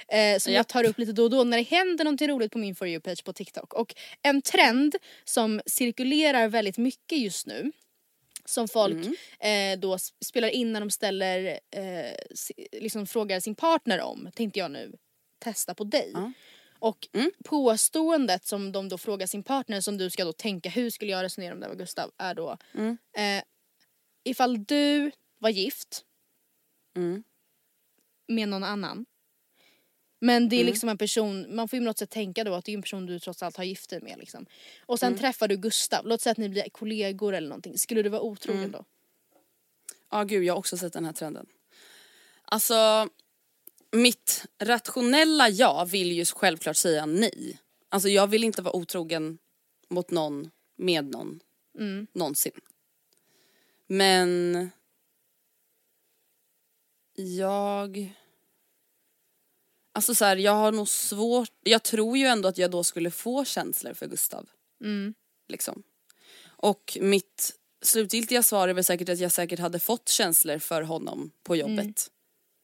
Eh, som jag Japp. tar upp lite då och då när det händer någonting roligt på min For You-page på TikTok. Och en trend som cirkulerar väldigt mycket just nu som folk Mm. eh, då spelar in när de ställer, eh, liksom frågar sin partner om, tänkte jag nu testa på dig. Ja. Och Mm. påståendet som de då frågar sin partner som du ska då tänka hur skulle jag resonera om det var Gustav är då Mm. eh, ifall du var gift Mm. med någon annan men det är Mm. liksom en person, man får ju på något sätt tänka då att det är en person du trots allt har gift dig med liksom. Och sen Mm. träffar du Gustav, låt säga att ni blir kollegor eller någonting. Skulle du vara otrogen Mm. då? Ja gud jag har också sett den här trenden. Alltså mitt rationella jag vill ju självklart säga nej. Alltså jag vill inte vara otrogen mot någon, med någon, Mm. någonsin. Men jag... Alltså så här, jag har nog svårt, jag tror ju ändå att jag då skulle få känslor för Gustav. Mm. Liksom. Och mitt slutgiltiga svar är väl säkert att jag säkert hade fått känslor för honom på jobbet. Mm.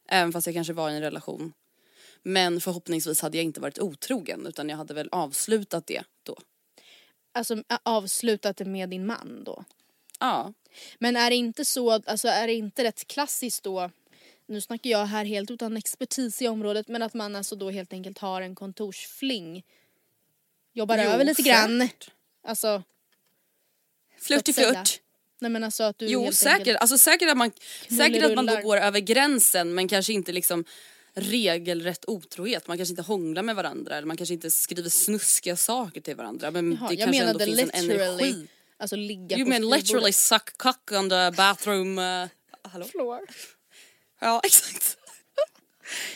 Även fast jag kanske var i en relation. Men förhoppningsvis hade jag inte varit otrogen utan jag hade väl avslutat det då. Alltså avslutat det med din man då? Ja. Men är det inte så, alltså är det inte rätt klassiskt då, nu snackar jag här helt utan expertis i området, men att man alltså då helt enkelt har en kontorsfling. Jobbar Jo, över lite grann. säkert. Alltså, flört. nej men alltså att du Jo helt säkert, enkelt, alltså säkert att man, säkert att man då går över gränsen men kanske inte liksom regelrätt otrohet. Man kanske inte hånglar med varandra eller man kanske inte skriver snuskiga saker till varandra men Jaha, det jag kanske ändå finns en energi. alltså ligga You på mean skrivbordet. literally suck cock on the bathroom... Uh? Floor. Ja [laughs] exakt.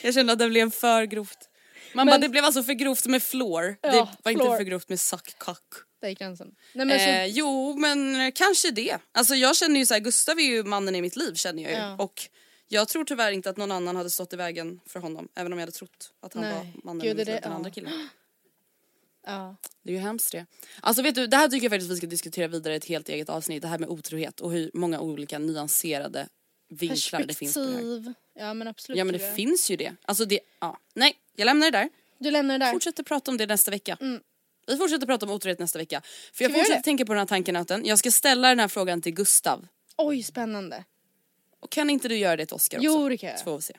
Jag kände att det blev för grovt. Man Men- bara det blev alltså för grovt med floor. Ja, det var inte floor. för grovt med suck cock. Där gick gränsen. Nej men Eh, så, jo men kanske det. Alltså jag känner ju så här, Gustav är ju mannen i mitt liv känner jag ju. Ja. Och jag tror tyvärr inte att någon annan hade stått i vägen för honom. Även om jag hade trott att han Nej. var mannen Gud, i mitt liv, den ja. andra killen. [gasps] ja. Det är ju hemskt det. Alltså vet du, det här tycker jag faktiskt vi ska diskutera vidare i ett helt eget avsnitt. Det här med otrohet och hur många olika nyanserade vinklar det finns på det här. Perspektiv. Ja men absolut. Ja men det jag. finns ju det. Alltså det, ja. Nej, jag lämnar det där. Du lämnar det där. Fortsätter prata om det nästa vecka. Mm. Vi fortsätter prata om otrohet nästa vecka. För jag vi göra fortsätter tänka på den här tankenöten. Jag ska ställa den här frågan till Gustav. Oj spännande. Och kan inte du göra det till Oskar också? Jo det kan jag. Så får vi se.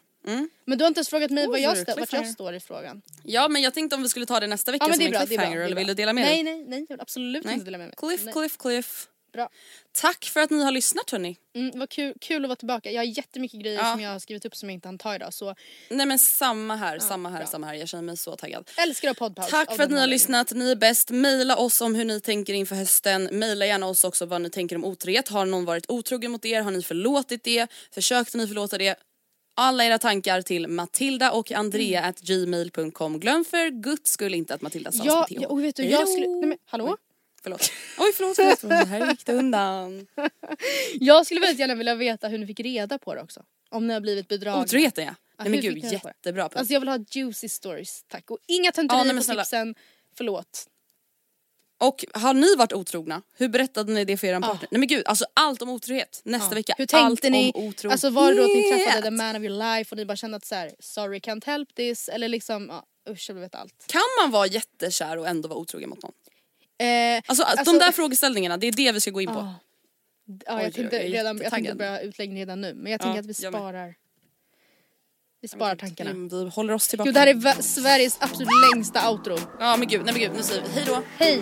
Men du har inte ens frågat mig Oj, vad jag stä- vart jag cliffhanger. står i frågan. Ja men jag tänkte om vi skulle ta det nästa vecka Ja men som det är en bra, det är bra. cliffhanger det är eller bra. vill du dela med nej, dig? Nej, nej, jag vill absolut Nej. inte dela med mig. Cliff, Nej. cliff, cliff. Bra. Tack för att ni har lyssnat hörni. Mm, vad kul, kul att vara tillbaka. Jag har jättemycket grejer Ja. som jag har skrivit upp som jag inte hann ta idag. Så Nej men samma här, samma här, bra. samma här. Jag känner mig så taggad. älskar att poddpaus. Tack för att ni har lyssnat, ni är bäst. Maila oss om hur ni tänker inför hösten. Maila gärna oss också vad ni tänker om otrohet. Har någon varit otrogen mot er? Har ni förlåtit det? Försökte ni förlåta det? Alla era tankar till Matilda och Andrea Mm. at gmail.com. Glöm för guds skull inte att Matilda stavas Ja, med TH. ja, och vet du, jag skulle... Nej men hallå? Förlåt. Oj förlåt, förlåt, förlåt. här gick det undan. [laughs] Jag skulle väldigt gärna vilja veta hur ni fick reda på det också. Om ni har blivit bedragna. Otroheten ja. Ja, Nej men gud jättebra punkt. Alltså jag vill ha juicy stories tack. Och inga Ja, tönterier men på snälla. tipsen. Förlåt. Och har ni varit otrogna? Hur berättade ni det för er partner? Nej men gud, alltså allt om otrohet nästa Ja. vecka. Hur tänkte allt ni? om otrohet. Alltså var det då att ni träffade the man of your life och ni bara kände att så här, sorry can't help this eller liksom ja, usch jag vill veta allt. Kan man vara jättekär och ändå vara otrogen mot någon? Eh, Alltså, Alltså- de där frågeställningarna, det är det vi ska gå in på. Ja. ja, Oj, jag tänkte redan, jag tänkte börja utläggning redan nu men jag tänker Ja, att vi sparar. Vi sparar tankarna. Vi, håller oss tillbaka. Gud det här är Sveriges absolut längsta outro. Ja men gud, nej men gud, nu säger vi hej då. Hej!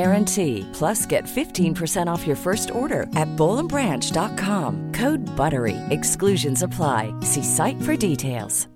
guarantee. Plus, get 15% off your first order at bowlandbranch.com. Code BUTTERY. Exclusions apply. See site for details.